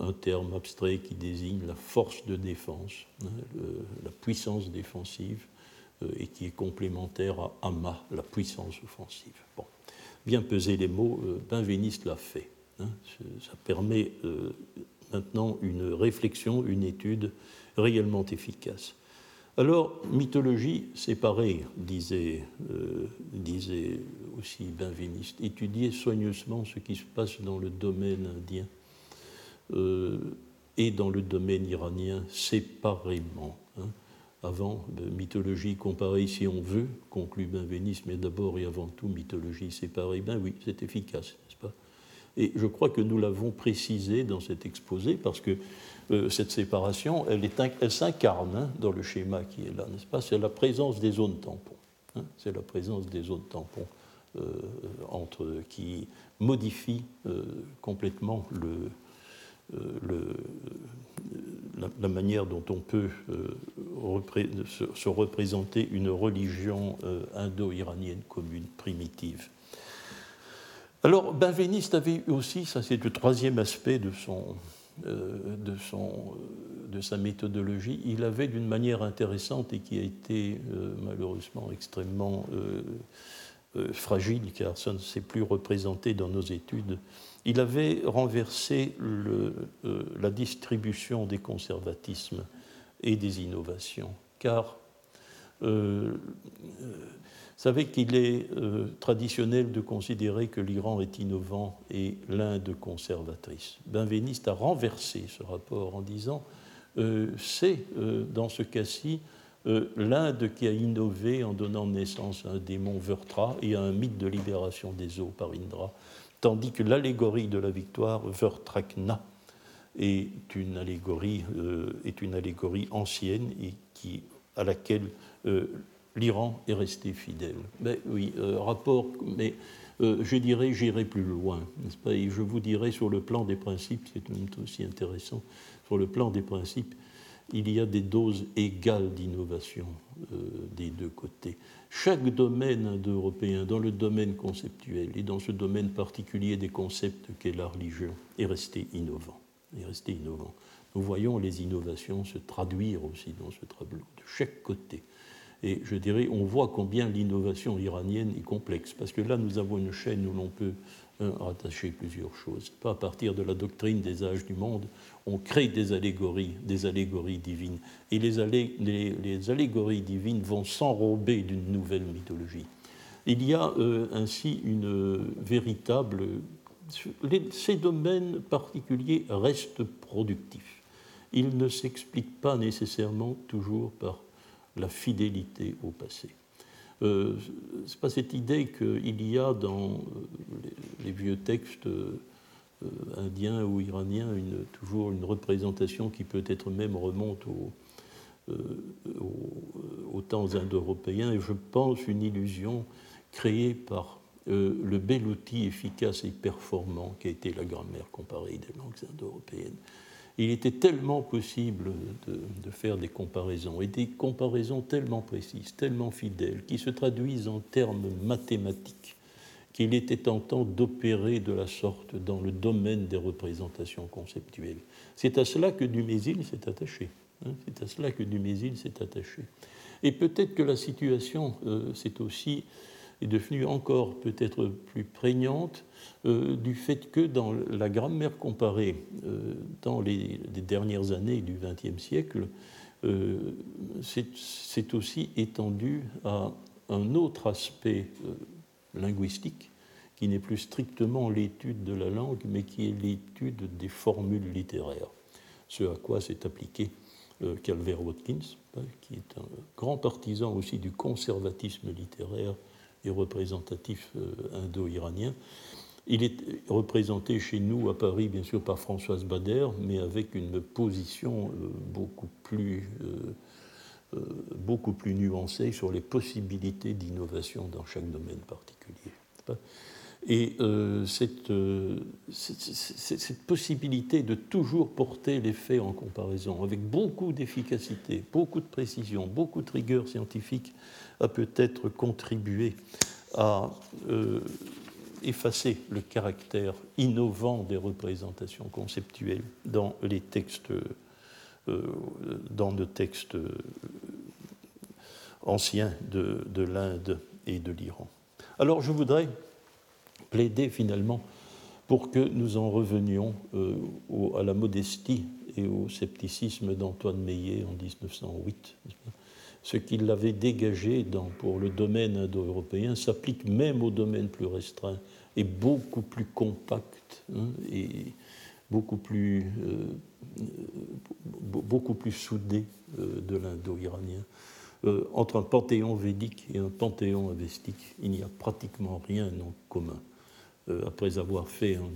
un terme abstrait qui désigne la force de défense, hein, la puissance défensive, euh, et qui est complémentaire à Ama, la puissance offensive. Bon. Bien peser les mots, euh, Benveniste l'a fait. Hein. Ça permet euh, maintenant une réflexion, une étude réellement efficace. Alors, mythologie, c'est pareil, disait, disait aussi Benveniste. Étudier soigneusement ce qui se passe dans le domaine indien et dans le domaine iranien séparément. Hein avant mythologie comparée si on veut, conclut Benveniste, mais d'abord et avant tout mythologie séparée. Ben oui, c'est efficace, n'est-ce pas? Et je crois que nous l'avons précisé dans cet exposé parce que euh, cette séparation, elle, s'incarne hein, dans le schéma qui est là, n'est-ce pas? C'est la présence des zones tampons. Hein. c'est la présence des zones tampons euh, entre, qui modifie euh, complètement la, manière dont on peut euh, se, représenter une religion euh, indo-iranienne commune, primitive. Alors, Benveniste avait aussi, ça c'est le troisième aspect de, son, euh, de, sa méthodologie, il avait d'une manière intéressante et qui a été malheureusement extrêmement fragile, car ça ne s'est plus représenté dans nos études, il avait renversé euh, la distribution des conservatismes et des innovations, car euh, savez qu'il est euh, traditionnel de considérer que l'Iran est innovant et l'Inde conservatrice. Benveniste a renversé ce rapport en disant c'est dans ce cas-ci l'Inde qui a innové en donnant naissance à un démon Vertra et à un mythe de libération des eaux par Indra tandis que l'allégorie de la victoire, Vertrakna, est une allégorie, euh, est une allégorie ancienne et à laquelle euh, l'Iran est resté fidèle. Mais oui, euh, rapport, mais je dirais, j'irai plus loin, n'est-ce pas? Et je vous dirai sur le plan des principes, c'est aussi intéressant, sur le plan des principes, il y a des doses égales d'innovation des deux côtés chaque domaine indo-européen, dans le domaine conceptuel et dans ce domaine particulier des concepts qu'est la religion, est resté innovant. Est resté innovant. Nous voyons les innovations se traduire aussi dans ce tableau, de chaque côté. Et je dirais, on voit combien l'innovation iranienne est complexe, parce que là, nous avons une chaîne où l'on peut rattacher plusieurs choses. Pas à partir de la doctrine des âges du monde, on crée des allégories, des allégories divines. Et les, allégories divines vont s'enrober d'une nouvelle mythologie. Il y a euh, ainsi une véritable... ces domaines particuliers restent productifs. Ils ne s'expliquent pas nécessairement toujours par la fidélité au passé. Euh, c'est pas cette idée qu'il y a dans les, vieux textes euh, indien ou iranien, une, toujours une représentation qui peut-être même remonte euh, aux, temps indo-européens, et je pense une illusion créée par euh, le bel outil efficace et performant qui a été la grammaire comparée des langues indo-européennes. Il était tellement possible de, faire des comparaisons, et des comparaisons tellement précises, tellement fidèles, qui se traduisent en termes mathématiques qu'il était tentant d'opérer de la sorte dans le domaine des représentations conceptuelles. C'est à cela que Dumézil s'est attaché. Hein. c'est à cela que Dumézil s'est attaché. Et peut-être que la situation euh, aussi, est devenue encore peut-être plus prégnante euh, du fait que dans la grammaire comparée euh, dans les, dernières années du XXe siècle, c'est aussi étendu à un autre aspect linguistique qui n'est plus strictement l'étude de la langue, mais qui est l'étude des formules littéraires, ce à quoi s'est appliqué euh, Calvert Watkins, hein, qui est un grand partisan aussi du conservatisme littéraire et représentatif euh, indo-iranien. Il est représenté chez nous à Paris, bien sûr, par Françoise Bader, mais avec une position euh, beaucoup plus, beaucoup plus nuancée sur les possibilités d'innovation dans chaque domaine particulier. Et euh, euh, cette, possibilité de toujours porter les faits en comparaison, avec beaucoup d'efficacité, beaucoup de précision, beaucoup de rigueur scientifique, a peut-être contribué à euh, effacer le caractère innovant des représentations conceptuelles dans les textes, dans nos textes anciens de, de l'Inde et de l'Iran. Alors je voudrais plaider finalement pour que nous en revenions euh, à la modestie et au scepticisme d'Antoine Meillet en 1908. Ce qu'il avait dégagé dans, pour le domaine indo-européen s'applique même au domaine plus restreint et beaucoup plus compact hein, et beaucoup plus, euh, beaucoup plus soudé euh, de l'indo-iranien. entre un panthéon védique et un panthéon avestique, il n'y a pratiquement rien en commun. Euh, après avoir fait, un,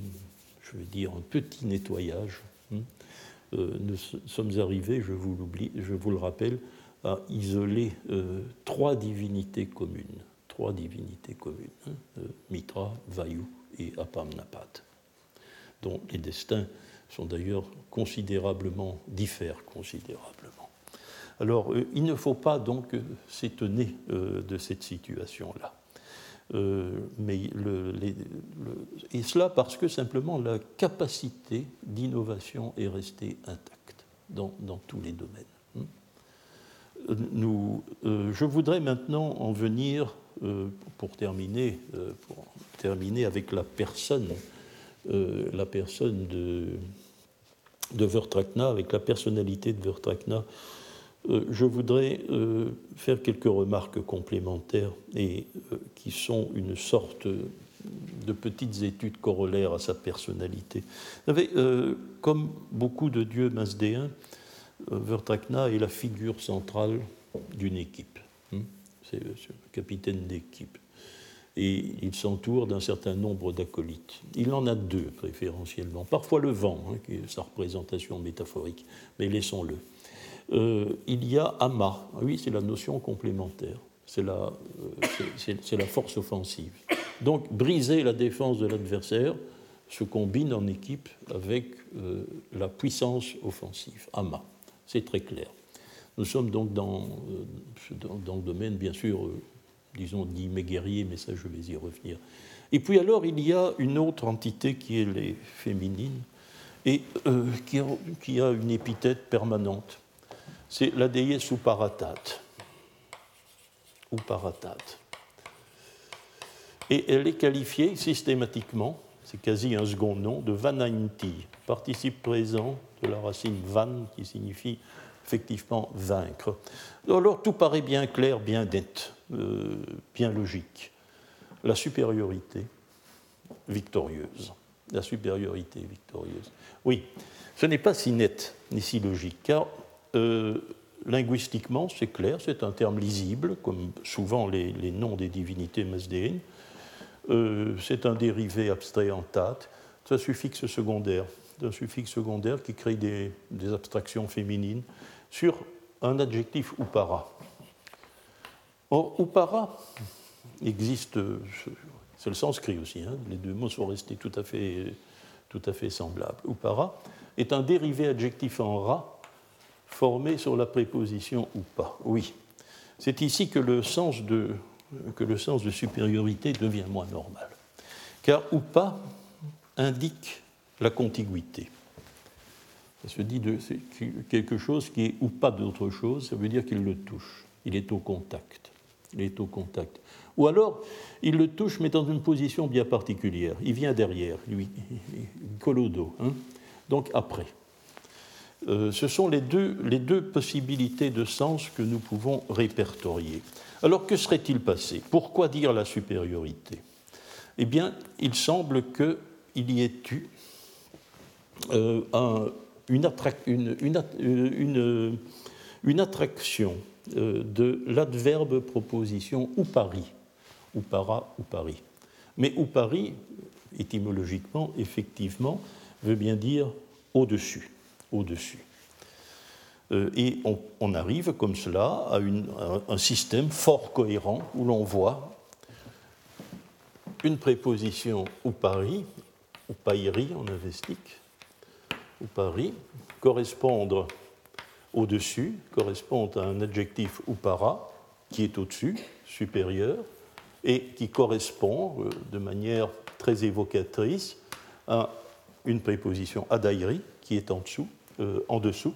je veux dire, un petit nettoyage, hein, euh, nous sommes arrivés, je vous, je vous le rappelle, à isoler euh, trois divinités communes, trois divinités communes, hein, Mitra, Vayu et Apamnapat, dont les destins sont d'ailleurs considérablement, diffèrent considérablement. Alors, il ne faut pas donc s'étonner de cette situation-là. Euh, et cela parce que simplement la capacité d'innovation est restée intacte dans, dans tous les domaines. Euh, je voudrais maintenant en venir, euh, pour, terminer, pour terminer avec la personne, la personne de, de Vertrakna, avec la personnalité de Vertrakna euh, je voudrais euh, faire quelques remarques complémentaires et euh, qui sont une sorte de petites études corollaires à sa personnalité. comme beaucoup de dieux masdéens, Vertakna est la figure centrale d'une équipe. Hein. C'est le capitaine d'équipe. Et il s'entoure d'un certain nombre d'acolytes. Il en a deux préférentiellement. Parfois le vent, hein, qui est sa représentation métaphorique, mais laissons-le. Euh, il y a Ama. Ah oui, c'est la notion complémentaire. C'est la, euh, force offensive. Donc, briser la défense de l'adversaire se combine en équipe avec euh, la puissance offensive. Ama. C'est très clair. Nous sommes donc dans, dans, le domaine, bien sûr, disons, dit guerrier, mais ça, je vais y revenir. Et puis alors, il y a une autre entité qui est les féminines et qui, a, qui a une épithète permanente c'est la déesse Uparatat. Uparatat. Et elle est qualifiée systématiquement, c'est quasi un second nom, de Vanainti, participe présent de la racine van qui signifie effectivement vaincre. Alors tout paraît bien clair, bien net, euh, bien logique. La supériorité victorieuse. La supériorité victorieuse. Oui, ce n'est pas si net ni si logique, car euh, linguistiquement, c'est clair, c'est un terme lisible, comme souvent les, noms des divinités masdéennes. Euh, c'est un dérivé abstrait en tat. C'est un suffixe secondaire. Un suffixe secondaire qui crée des, abstractions féminines sur un adjectif upara. Or, upara existe, c'est le sanskrit aussi, hein, les deux mots sont restés tout à fait, tout à fait semblables. Upara est un dérivé adjectif en ra formé sur la préposition ou pas. Oui. C'est ici que le, sens de, que le sens de supériorité devient moins normal. Car ou pas indique la contiguïté. Ça se dit de quelque chose qui est ou pas d'autre chose, ça veut dire qu'il le touche. Il est au contact. Il est au contact. Ou alors, il le touche, mais dans une position bien particulière. Il vient derrière, lui, colodo. Hein Donc après. Euh, ce sont les deux, les deux possibilités de sens que nous pouvons répertorier. Alors que serait-il passé? Pourquoi dire la supériorité? Eh bien, il semble qu'il y ait eu une, attraction euh, de l'adverbe proposition ou pari, ou para ou pari. Mais ou pari, étymologiquement, effectivement, veut bien dire au-dessus. Au-dessus. Euh, et on, arrive comme cela à, un système fort cohérent où l'on voit une préposition ou pari, ou païri en avestique, ou pari, correspondre au-dessus, correspond à un adjectif ou para, qui est au-dessus, supérieur, et qui correspond euh, de manière très évocatrice à une préposition adairi, qui est en dessous, euh, en dessous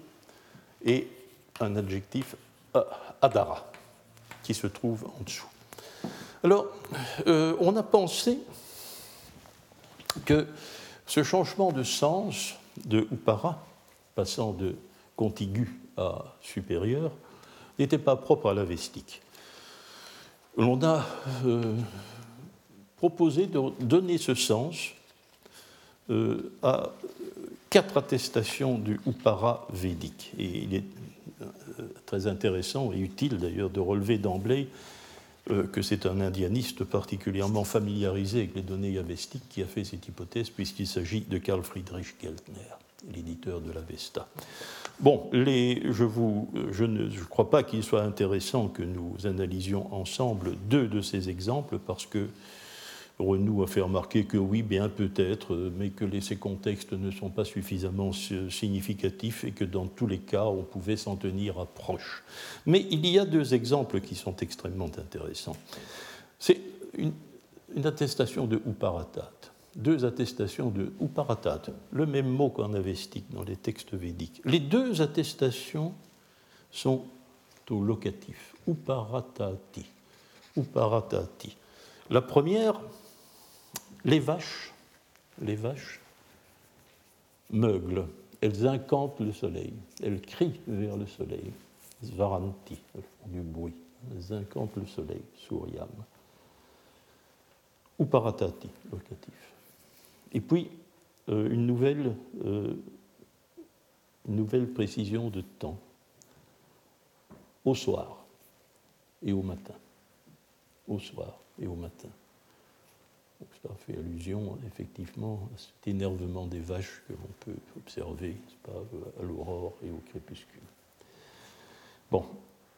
et un adjectif euh, adara, qui se trouve en dessous. Alors, on a pensé que ce changement de sens de upara, passant de contigu à supérieur, n'était pas propre à la vestique. On a euh, proposé de donner ce sens à quatre attestations du Upara védique. Et il est euh, très intéressant et utile d'ailleurs de relever d'emblée euh, que c'est un indianiste particulièrement familiarisé avec les données avestiques qui a fait cette hypothèse, puisqu'il s'agit de Karl Friedrich Geltner, l'éditeur de l'Avesta. Bon, les, je, ne crois pas qu'il soit intéressant que nous analysions ensemble deux de ces exemples, parce que Renou a fait remarquer que oui, bien peut-être, mais que ces contextes ne sont pas suffisamment significatifs et que dans tous les cas, on pouvait s'en tenir à proche. Mais il y a deux exemples qui sont extrêmement intéressants. C'est une, attestation de Uparatat, deux attestations de Uparatat, le même mot qu'en avestique dans les textes védiques. Les deux attestations sont au locatif, Uparatati. Uparatati. La première, les vaches, les vaches meuglent, elles incantent le soleil, elles crient vers le soleil. Svaranti, du bruit. Elles incantent le soleil, Suryam. Ou paratati, locatif. Et puis, euh, une, nouvelle, euh, une nouvelle précision de temps. Au soir et au matin. Au soir et au matin ça fait allusion effectivement à cet énervement des vaches que l'on peut observer pas, à l'aurore et au crépuscule. Bon,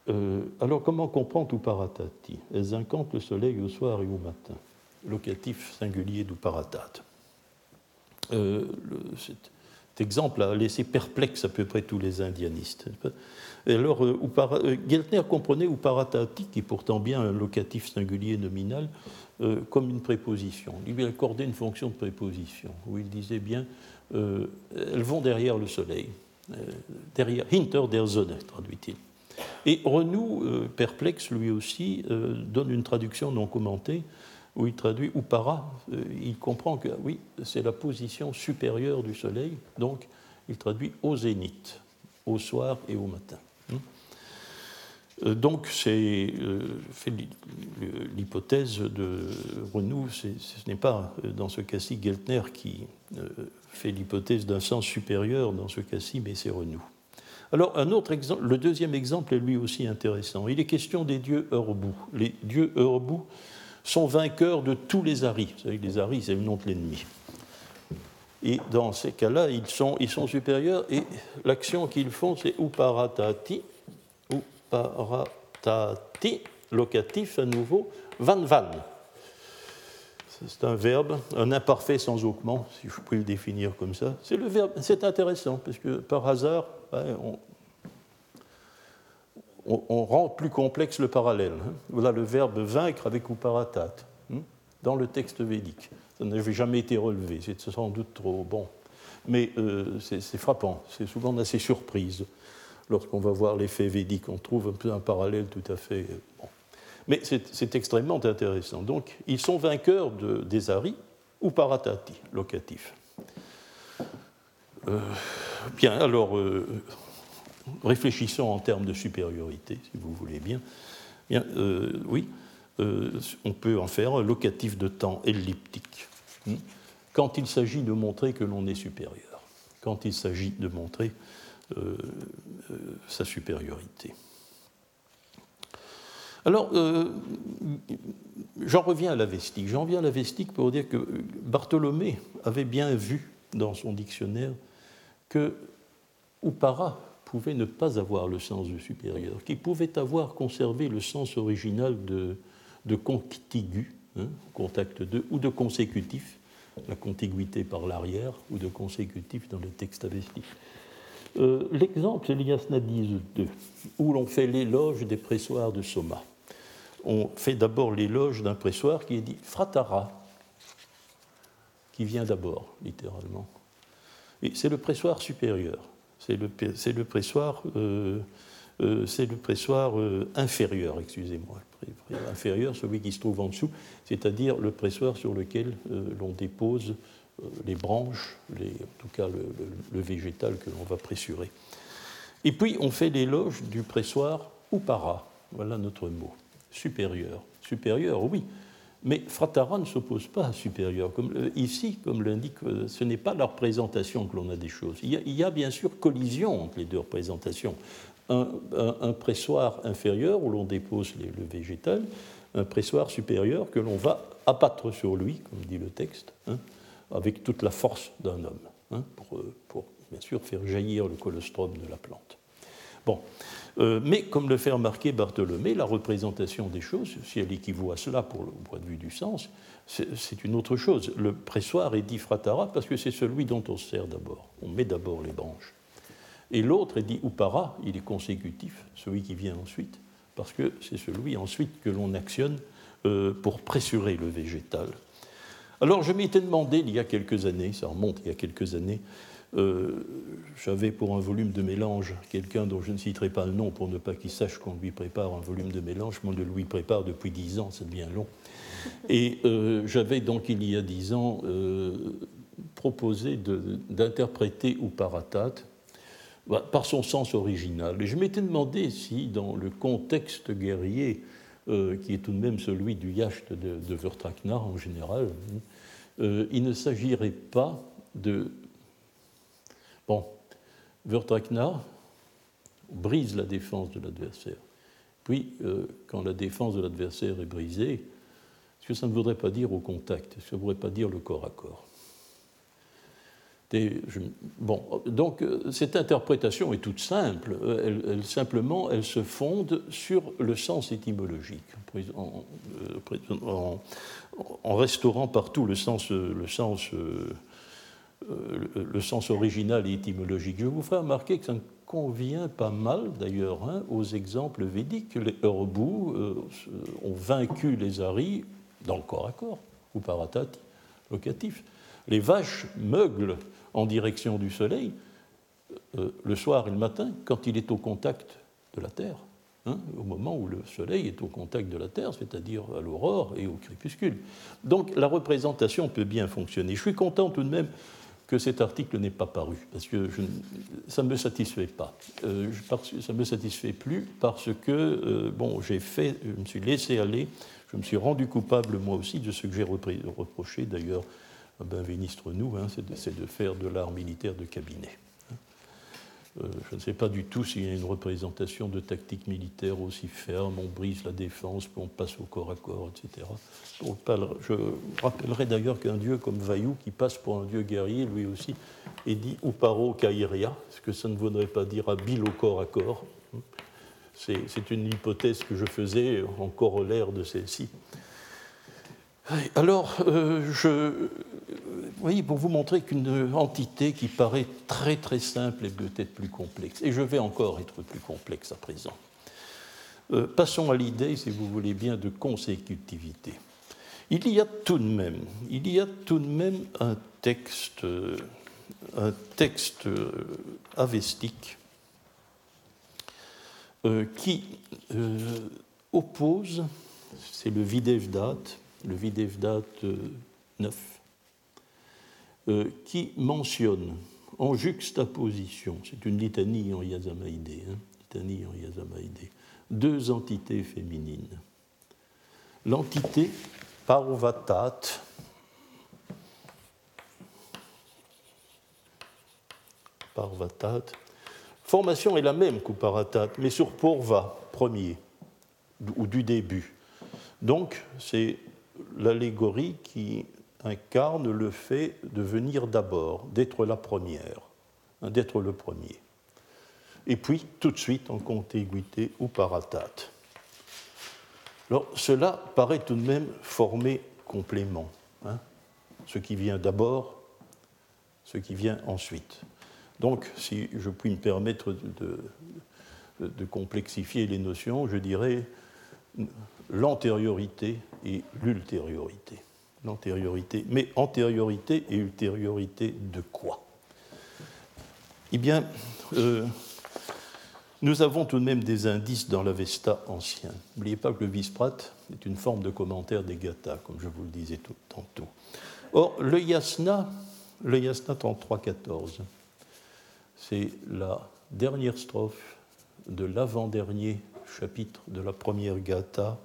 euh, alors comment comprendre Uparatati? Elles incantent le soleil au soir et au matin. Locatif singulier d'Uparatat. Euh, cet, exemple a laissé perplexe à peu près tous les indianistes. Et alors, euh, euh, Geltner comprenait Uparatati, qui est pourtant bien un locatif singulier nominal, euh, comme une préposition. Il lui accordait une fonction de préposition, où il disait bien euh, elles vont derrière le soleil, euh, derrière, hinter der Sonne, traduit-il. Et Renou, perplexe lui aussi, donne une traduction non commentée, où il traduit ou para, il comprend que oui, c'est la position supérieure du soleil, donc il traduit au zénith, au soir et au matin. Euh, donc, c'est euh, l'hypothèse de Renou, ce n'est pas euh, dans ce cas-ci Geltner qui fait l'hypothèse d'un sens supérieur dans ce cas-ci, mais c'est Renou. Alors, un autre exemple, le deuxième exemple est lui aussi intéressant. Il est question des dieux Urbou. Les dieux Urbou sont vainqueurs de tous les Aris. Vous savez, les Aris, c'est le nom de l'ennemi. Et dans ces cas-là, ils sont, ils sont supérieurs et l'action qu'ils font, c'est Uparatati, paratati, locatif à nouveau, van van. C'est un verbe, un imparfait sans augment, si je puis le définir comme ça. C'est le verbe, c'est intéressant, parce que par hasard, on, on, rend plus complexe le parallèle. Hein. Voilà le verbe vaincre avec uparatat, hein, dans le texte védique. Ça n'avait jamais été relevé, c'est sans doute trop bon. Mais euh, c'est frappant, c'est souvent assez surprise. Lorsqu'on va voir l'effet védique, on trouve un peu parallèle tout à fait. Bon. Mais c'est extrêmement intéressant. Donc, ils sont vainqueurs de, des Aris ou paratati, locatif. Euh, bien, alors, euh, réfléchissons en termes de supériorité, si vous voulez bien. bien euh, oui, on peut en faire un locatif de temps elliptique. Hmm, quand il s'agit de montrer que l'on est supérieur, quand il s'agit de montrer sa supériorité. Alors, j'en reviens à la vestique. J'en viens à la vestique pour dire que Bartholomé avait bien vu dans son dictionnaire que Upara pouvait ne pas avoir le sens de supérieur, qu'il pouvait avoir conservé le sens original de, de contigu, hein, contact de, ou de consécutif, la contiguïté par l'arrière, ou de consécutif dans le texte avestique. Euh, L'exemple, c'est l'Iasnadise 2, où l'on fait l'éloge des pressoirs de Soma. On fait d'abord l'éloge d'un pressoir qui est dit fratara, qui vient d'abord, littéralement c'est le pressoir supérieur. C'est le, pressoir, euh, euh, le pressoir euh, inférieur, excusez-moi. Inférieur, celui qui se trouve en dessous, c'est-à-dire le pressoir sur lequel l'on dépose les branches, en tout cas le, végétal que l'on va pressurer. Et puis on fait l'éloge du pressoir ou para, voilà notre mot, supérieur. Supérieur, oui, mais fratara ne s'oppose pas à supérieur. Euh, ici, comme l'indique, euh, ce n'est pas la représentation que l'on a des choses. Il y, a, bien sûr collision entre les deux représentations. Un, pressoir inférieur où l'on dépose le végétal, un pressoir supérieur que l'on va abattre sur lui, comme dit le texte, hein, avec toute la force d'un homme, hein, pour, euh, pour, bien sûr faire jaillir le colostrum de la plante. Bon, euh, mais comme le fait remarquer Bartholomé, la représentation des choses, si elle équivaut à cela pour le point de vue du sens, c'est une autre chose. Le pressoir est dit fratara parce que c'est celui dont on se sert d'abord. On met d'abord les branches. Et l'autre est dit upara, il est consécutif, celui qui vient ensuite, parce que c'est celui ensuite que l'on actionne euh, pour pressurer le végétal. Alors je m'étais demandé il y a quelques années, ça remonte il y a quelques années, euh, j'avais pour un volume de mélange quelqu'un dont je ne citerai pas le nom pour ne pas qu'il sache qu'on lui prépare un volume de mélange. Moi, je le lui prépare depuis dix ans, c'est bien long. Et euh, j'avais donc, il y a dix ans, euh, proposé d'interpréter Uparatat bah, par son sens original. Et je m'étais demandé si, dans le contexte guerrier, qui est tout de même celui du yacht de, de en général, il ne s'agirait pas de Bon, Vertrakna brise la défense de l'adversaire. Puis, euh, quand la défense de l'adversaire est brisée, est-ce que ça ne voudrait pas dire au contact Est-ce que ça ne voudrait pas dire le corps à corps? Bon, donc euh, cette interprétation est toute simple. Elle, simplement, elle se fonde sur le sens étymologique, en, euh, restaurant partout le sens, le sens euh, le, sens original et étymologique. Je vous ferai remarquer que ça convient pas mal d'ailleurs hein, aux exemples védiques. Les Urbus euh, ont vaincu les Aris dans le corps à corps, ou paratat locatif. Les vaches meuglent en direction du soleil euh, le soir et le matin quand il est au contact de la terre. Hein, au moment où le soleil est au contact de la Terre, c'est-à-dire à, l'aurore et au crépuscule. Donc la représentation peut bien fonctionner. Je suis content tout de même que cet article n'est pas paru, parce que ça ne me satisfait pas. Euh, ça ne me satisfait plus parce que, euh, bon, j'ai fait, je me suis laissé aller, je me suis rendu coupable moi aussi de ce que j'ai reproché d'ailleurs Ben Vénistre nous, hein, c'est de, faire de l'art militaire de cabinet. Euh, je ne sais pas du tout s'il y a une représentation de tactique militaire aussi ferme, on brise la défense, puis on passe au corps à corps, etc. je rappellerai d'ailleurs qu'un dieu comme Vaillou, qui passe pour un dieu guerrier, lui aussi, est dit Uparo Kairia, ce que ça ne voudrait pas dire habile au corps à corps. C'est une hypothèse que je faisais en corollaire de celle-ci. Alors, euh, je, voyez, pour vous montrer qu'une entité qui paraît très très simple est peut-être plus complexe. Et je vais encore être plus complexe à présent. Euh, passons à l'idée, si vous voulez bien, de consécutivité. Il y a tout de même, il y a tout de même un texte, un texte avestique qui oppose, c'est le Videvdat, le Videvdat 9, qui mentionne en juxtaposition, c'est une litanie en yazamaïdé, hein, litanie en deux entités féminines. L'entité Parvatat, Parvatat, formation est la même qu'Uparatat, mais sur Purva, premier, ou du début. Donc, c'est l'allégorie qui incarne le fait de venir d'abord, d'être la première, hein, d'être le premier. Et puis, tout de suite, en contiguïté ou paratat. Alors, cela paraît tout de même former complément. Hein, ce qui vient d'abord, ce qui vient ensuite. Donc, si je puis me permettre de complexifier les notions, je dirais l'antériorité et l'ultériorité l'antériorité. Mais antériorité et ultériorité de quoi? Eh bien, euh, nous avons tout de même des indices dans l'Avesta ancien. N'oubliez pas que le Visprat est une forme de commentaire des Gathas, comme je vous le disais tout, tantôt. Or, le Yasna, le Yasna 33-14, c'est la dernière strophe de l'avant-dernier chapitre de la première Gatha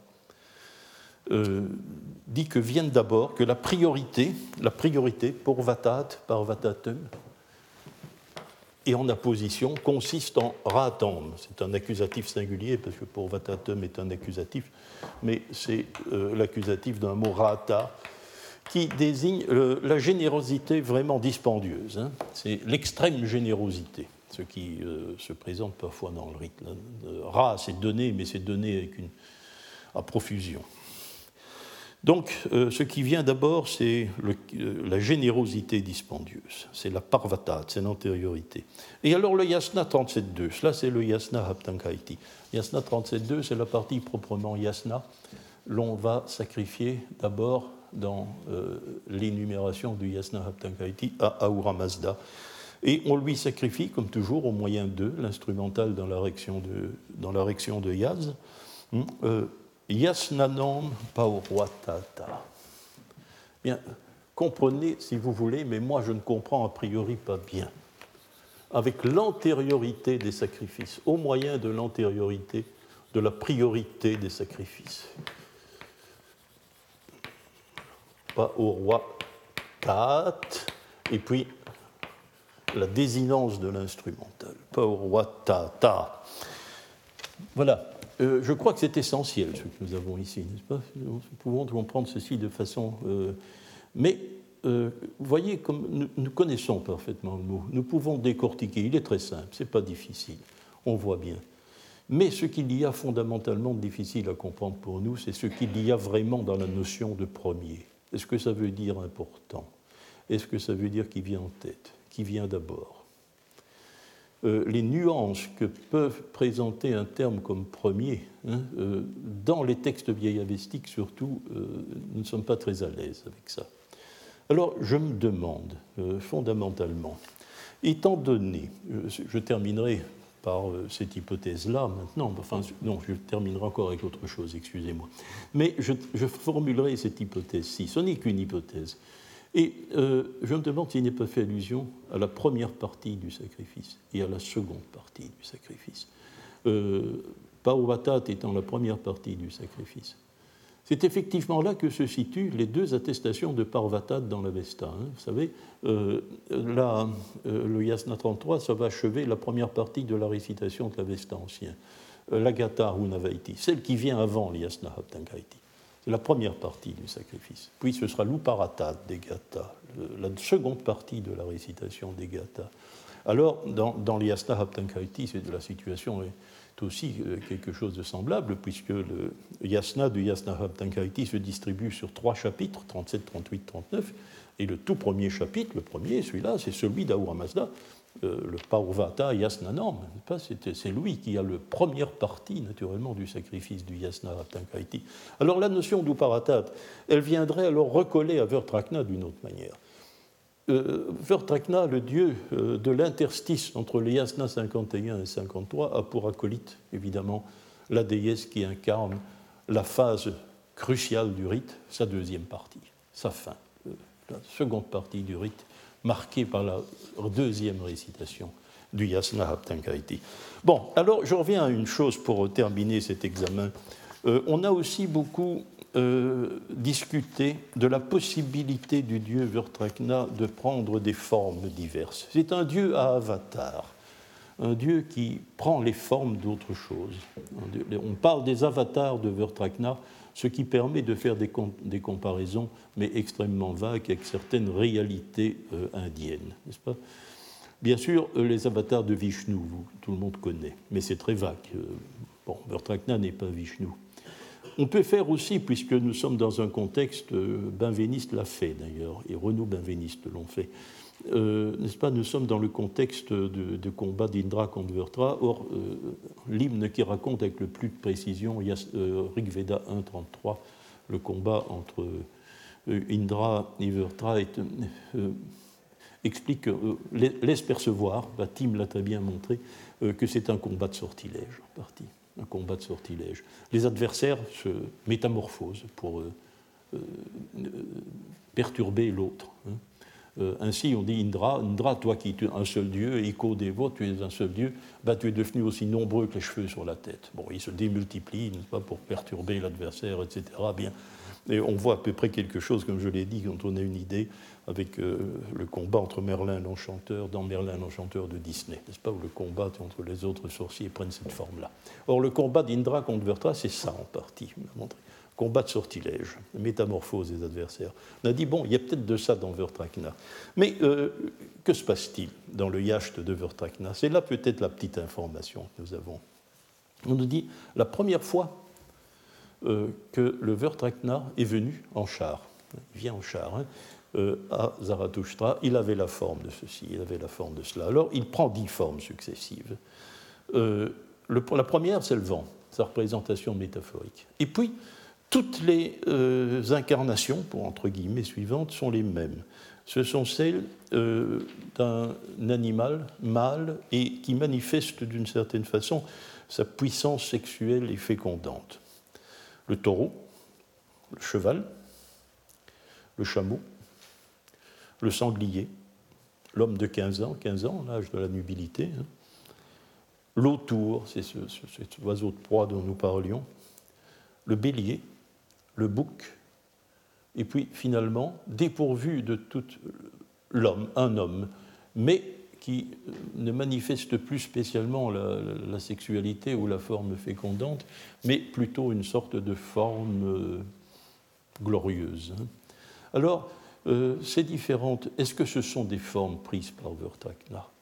euh, dit que viennent d'abord, que la priorité, la priorité pour Vatat, par Vatatum, et en apposition, consiste en ratam. C'est un accusatif singulier, parce que pour vatatum est un accusatif, mais c'est euh, l'accusatif d'un mot rata, qui désigne euh, la générosité vraiment dispendieuse. Hein. C'est l'extrême générosité, ce qui se présente parfois dans le rite. Ra, c'est donné, mais c'est donné avec une, à profusion. Donc, euh, ce qui vient d'abord, c'est euh, la générosité dispendieuse, c'est la parvatat, c'est l'antériorité. Et alors le yasna 37.2, cela c'est le yasna haptankaiti. Yasna 37.2, c'est la partie proprement yasna. L'on va sacrifier d'abord dans euh, l'énumération du yasna haptankaiti à Ahura Mazda. Et on lui sacrifie, comme toujours, au moyen de l'instrumental dans la réaction de, de Yaz, hein, Yasnanom pauruatata. Bien, comprenez si vous voulez, mais moi je ne comprends a priori pas bien. Avec l'antériorité des sacrifices, au moyen de l'antériorité, de la priorité des sacrifices. Pas au roi tat, et puis la désinence de l'instrumental. Pas roi. Voilà. Euh, je crois que c'est essentiel ce que nous avons ici, n'est-ce pas? Nous pouvons comprendre ceci de façon. Euh, mais euh, voyez, comme nous, connaissons parfaitement le mot, nous pouvons décortiquer. Il est très simple, ce n'est pas difficile, on voit bien. Mais ce qu'il y a fondamentalement difficile à comprendre pour nous, c'est ce qu'il y a vraiment dans la notion de premier. Est-ce que ça veut dire important? Est-ce que ça veut dire qui vient en tête Qui vient d'abord? Euh, les nuances que peuvent présenter un terme comme premier, hein, euh, dans les textes vieillavestiques surtout, euh, nous ne sommes pas très à l'aise avec ça. Alors je me demande fondamentalement, étant donné, je terminerai par cette hypothèse-là maintenant, enfin non, je terminerai encore avec autre chose, excusez-moi, mais je, je formulerai cette hypothèse-ci, ce n'est qu'une hypothèse. Et euh, je me demande s'il n'est pas fait allusion à la première partie du sacrifice et à la seconde partie du sacrifice. Euh, Pauvatat étant la première partie du sacrifice. C'est effectivement là que se situent les deux attestations de Parvatat dans l'Avesta. Hein. Vous savez, euh, euh, le Yasna 33, ça va achever la première partie de la récitation de l'Avesta ancien, l'Agata Unavaiti, celle qui vient avant l'Yasna Haptankaiti. C'est la première partie du sacrifice. Puis ce sera l'uparatat des gathas, la seconde partie de la récitation des gathas. Alors, dans, dans l'Yasna Haptankaiti, la situation est aussi euh, quelque chose de semblable, puisque le yasna du yasna Haptankaiti se distribue sur trois chapitres, 37, 38, 39, et le tout premier chapitre, le premier, celui-là, c'est celui d'Ahura Mazda, le Parvata Yasnanam, c'est lui qui a le première partie, naturellement, du sacrifice du Yasna Tankaiti. Alors la notion d'Uparatat, elle viendrait alors recoller à Vertrakna d'une autre manière. euh, Vertrakna, le dieu euh, de l'interstice entre les Yasna 51 et 53, a pour acolyte, évidemment, la déesse qui incarne la phase cruciale du rite, sa deuxième partie, sa fin, euh, la seconde partie du rite, marquée par la deuxième récitation du Yasna Haptankaiti. Bon, alors je reviens à une chose pour terminer cet examen. on a aussi beaucoup euh, discuter de la possibilité du dieu Vertrakna de prendre des formes diverses. C'est un dieu à avatar, un dieu qui prend les formes d'autre chose. On parle des avatars de Vertrakna, ce qui permet de faire des, comparaisons, mais extrêmement vagues, avec certaines réalités euh, indiennes, n'est-ce pas? Bien sûr, euh, les avatars de Vishnu, tout le monde connaît, mais c'est très vague. Bon, Vertrakna n'est pas Vishnu. On peut faire aussi, puisque nous sommes dans un contexte, euh, Benveniste l'a fait d'ailleurs, et Renaud Benveniste l'ont fait, euh, n'est-ce pas Nous sommes dans le contexte de, combat d'Indra contre Vertra. Or, euh, l'hymne qui raconte avec le plus de précision, Rig Veda 1.33, le combat entre Indra et Vertra, explique, laisse percevoir, la team l'a très bien montré, que c'est un combat de sortilège en partie un combat de sortilège. Les adversaires se métamorphosent pour euh, euh, perturber l'autre. Hein. Euh, ainsi, on dit Indra, Indra, toi qui es un seul dieu, Iko Devo, tu es un seul dieu, bah, tu es devenu aussi nombreux que les cheveux sur la tête. Bon, ils se démultiplient, pas, pour perturber l'adversaire, etc. Bien. Et on voit à peu près quelque chose, comme je l'ai dit, quand on a une idée avec euh, le combat entre Merlin l'Enchanteur dans Merlin l'Enchanteur de Disney, n'est-ce pas, où le combat entre les autres sorciers prennent cette forme-là. Or, le combat d'Indra contre Vertra, c'est ça en partie, Combat de sortilège, métamorphose des adversaires. On a dit, bon, il y a peut-être de ça dans Vertrakna. Mais euh, que se passe-t-il dans le yacht de Vertrakna? C'est là peut-être la petite information que nous avons. On nous dit, la première fois euh, que le Vertrakna est venu en char, il vient en char, hein, euh, à Zarathustra, il avait la forme de ceci, il avait la forme de cela. Alors il prend dix formes successives. La première, c'est le vent, sa représentation métaphorique. Et puis, toutes les euh, incarnations, pour entre guillemets suivantes, sont les mêmes. Ce sont celles d'un animal mâle et qui manifeste d'une certaine façon sa puissance sexuelle et fécondante. Le taureau, le cheval, le chameau, le sanglier, l'homme de 15 ans, 15 ans, l'âge de la nubilité, hein. l'autour, c'est ce, cet oiseau de proie dont nous parlions, le bélier, le bouc, et puis finalement, dépourvu de tout l'homme, un homme, mais qui ne manifeste plus spécialement la, sexualité ou la forme fécondante, mais plutôt une sorte de forme euh, glorieuse. Hein. Alors, euh, ces différentes, est-ce que ce sont des formes prises par Vertrakna hein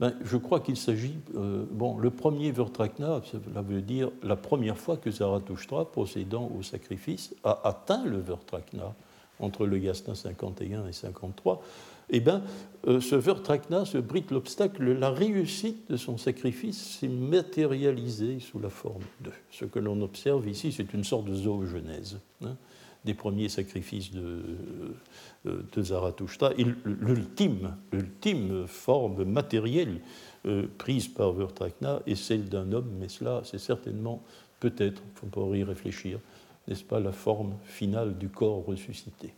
ben, Je crois qu'il s'agit, euh, bon, le premier Vertrakna, cela veut dire la première fois que Zarathustra, procédant au sacrifice, a atteint le Vertrakna, entre le Yasna 51 et 53, eh bien, euh, ce Vertrakna, ce brite l'obstacle, la réussite de son sacrifice s'est matérialisée sous la forme de. Ce que l'on observe ici, c'est une sorte de zoogenèse. Hein des premiers sacrifices de, euh, de Zarathustra, l'ultime, l'ultime forme matérielle euh, prise par Vertrakna est celle d'un homme, mais cela, c'est certainement, peut-être, faut pas y réfléchir, n'est-ce pas, la forme finale du corps ressuscité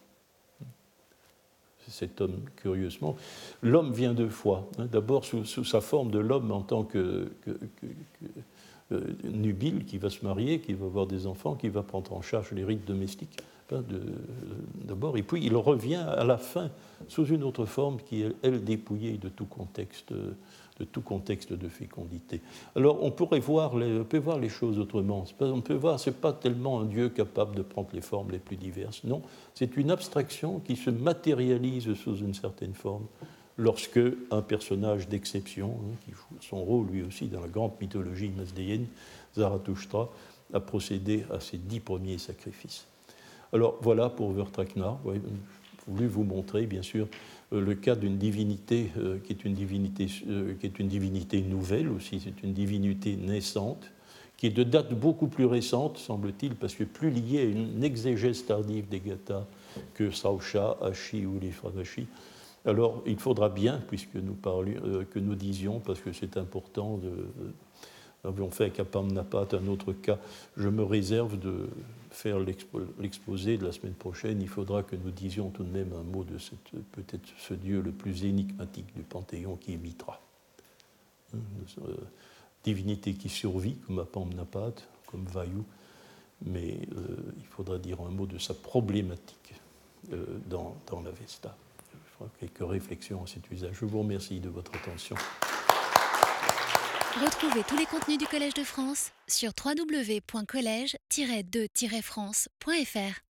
cet homme, curieusement. L'homme vient deux fois. Hein. D'abord sous, sa forme de l'homme en tant que, nubile qui va se marier, qui va avoir des enfants, qui va prendre en charge les rites domestiques d'abord, et puis il revient à la fin sous une autre forme qui est, elle, dépouillée de tout contexte de tout contexte de fécondité. Alors on pourrait voir les, on peut voir les choses autrement. on peut voir, c'est pas tellement un Dieu capable de prendre les formes les plus diverses. Non, c'est une abstraction qui se matérialise sous une certaine forme lorsque un personnage d'exception, hein, qui joue son rôle lui aussi dans la grande mythologie masdéenne, Zarathustra, a procédé à ses dix premiers sacrifices. Alors voilà pour Vertrakna. J'ai voulu vous montrer, bien sûr, euh, le cas d'une divinité, euh, qui, est une divinité euh, qui est une divinité nouvelle aussi, c'est une divinité naissante, qui est de date beaucoup plus récente, semble-t-il, parce que plus liée à une exégèse tardive des gathas que Sausha, Ashi ou les Fravashi. Alors, il faudra bien, puisque nous euh, disions, parce que c'est important, nous avions fait avec Apam-Napat un autre cas, je me réserve de faire l'exposé de la semaine prochaine. Il faudra que nous disions tout de même un mot de peut-être ce dieu le plus énigmatique du Panthéon qui est Mitra. Hein, euh, divinité qui survit, comme Apam-Napat, comme Vayu, mais euh, il faudra dire un mot de sa problématique dans, dans la Vesta quelques réflexions à cet usage. Je vous remercie de votre attention. Retrouvez tous les contenus du Collège de France sur www.colège-2-france.fr.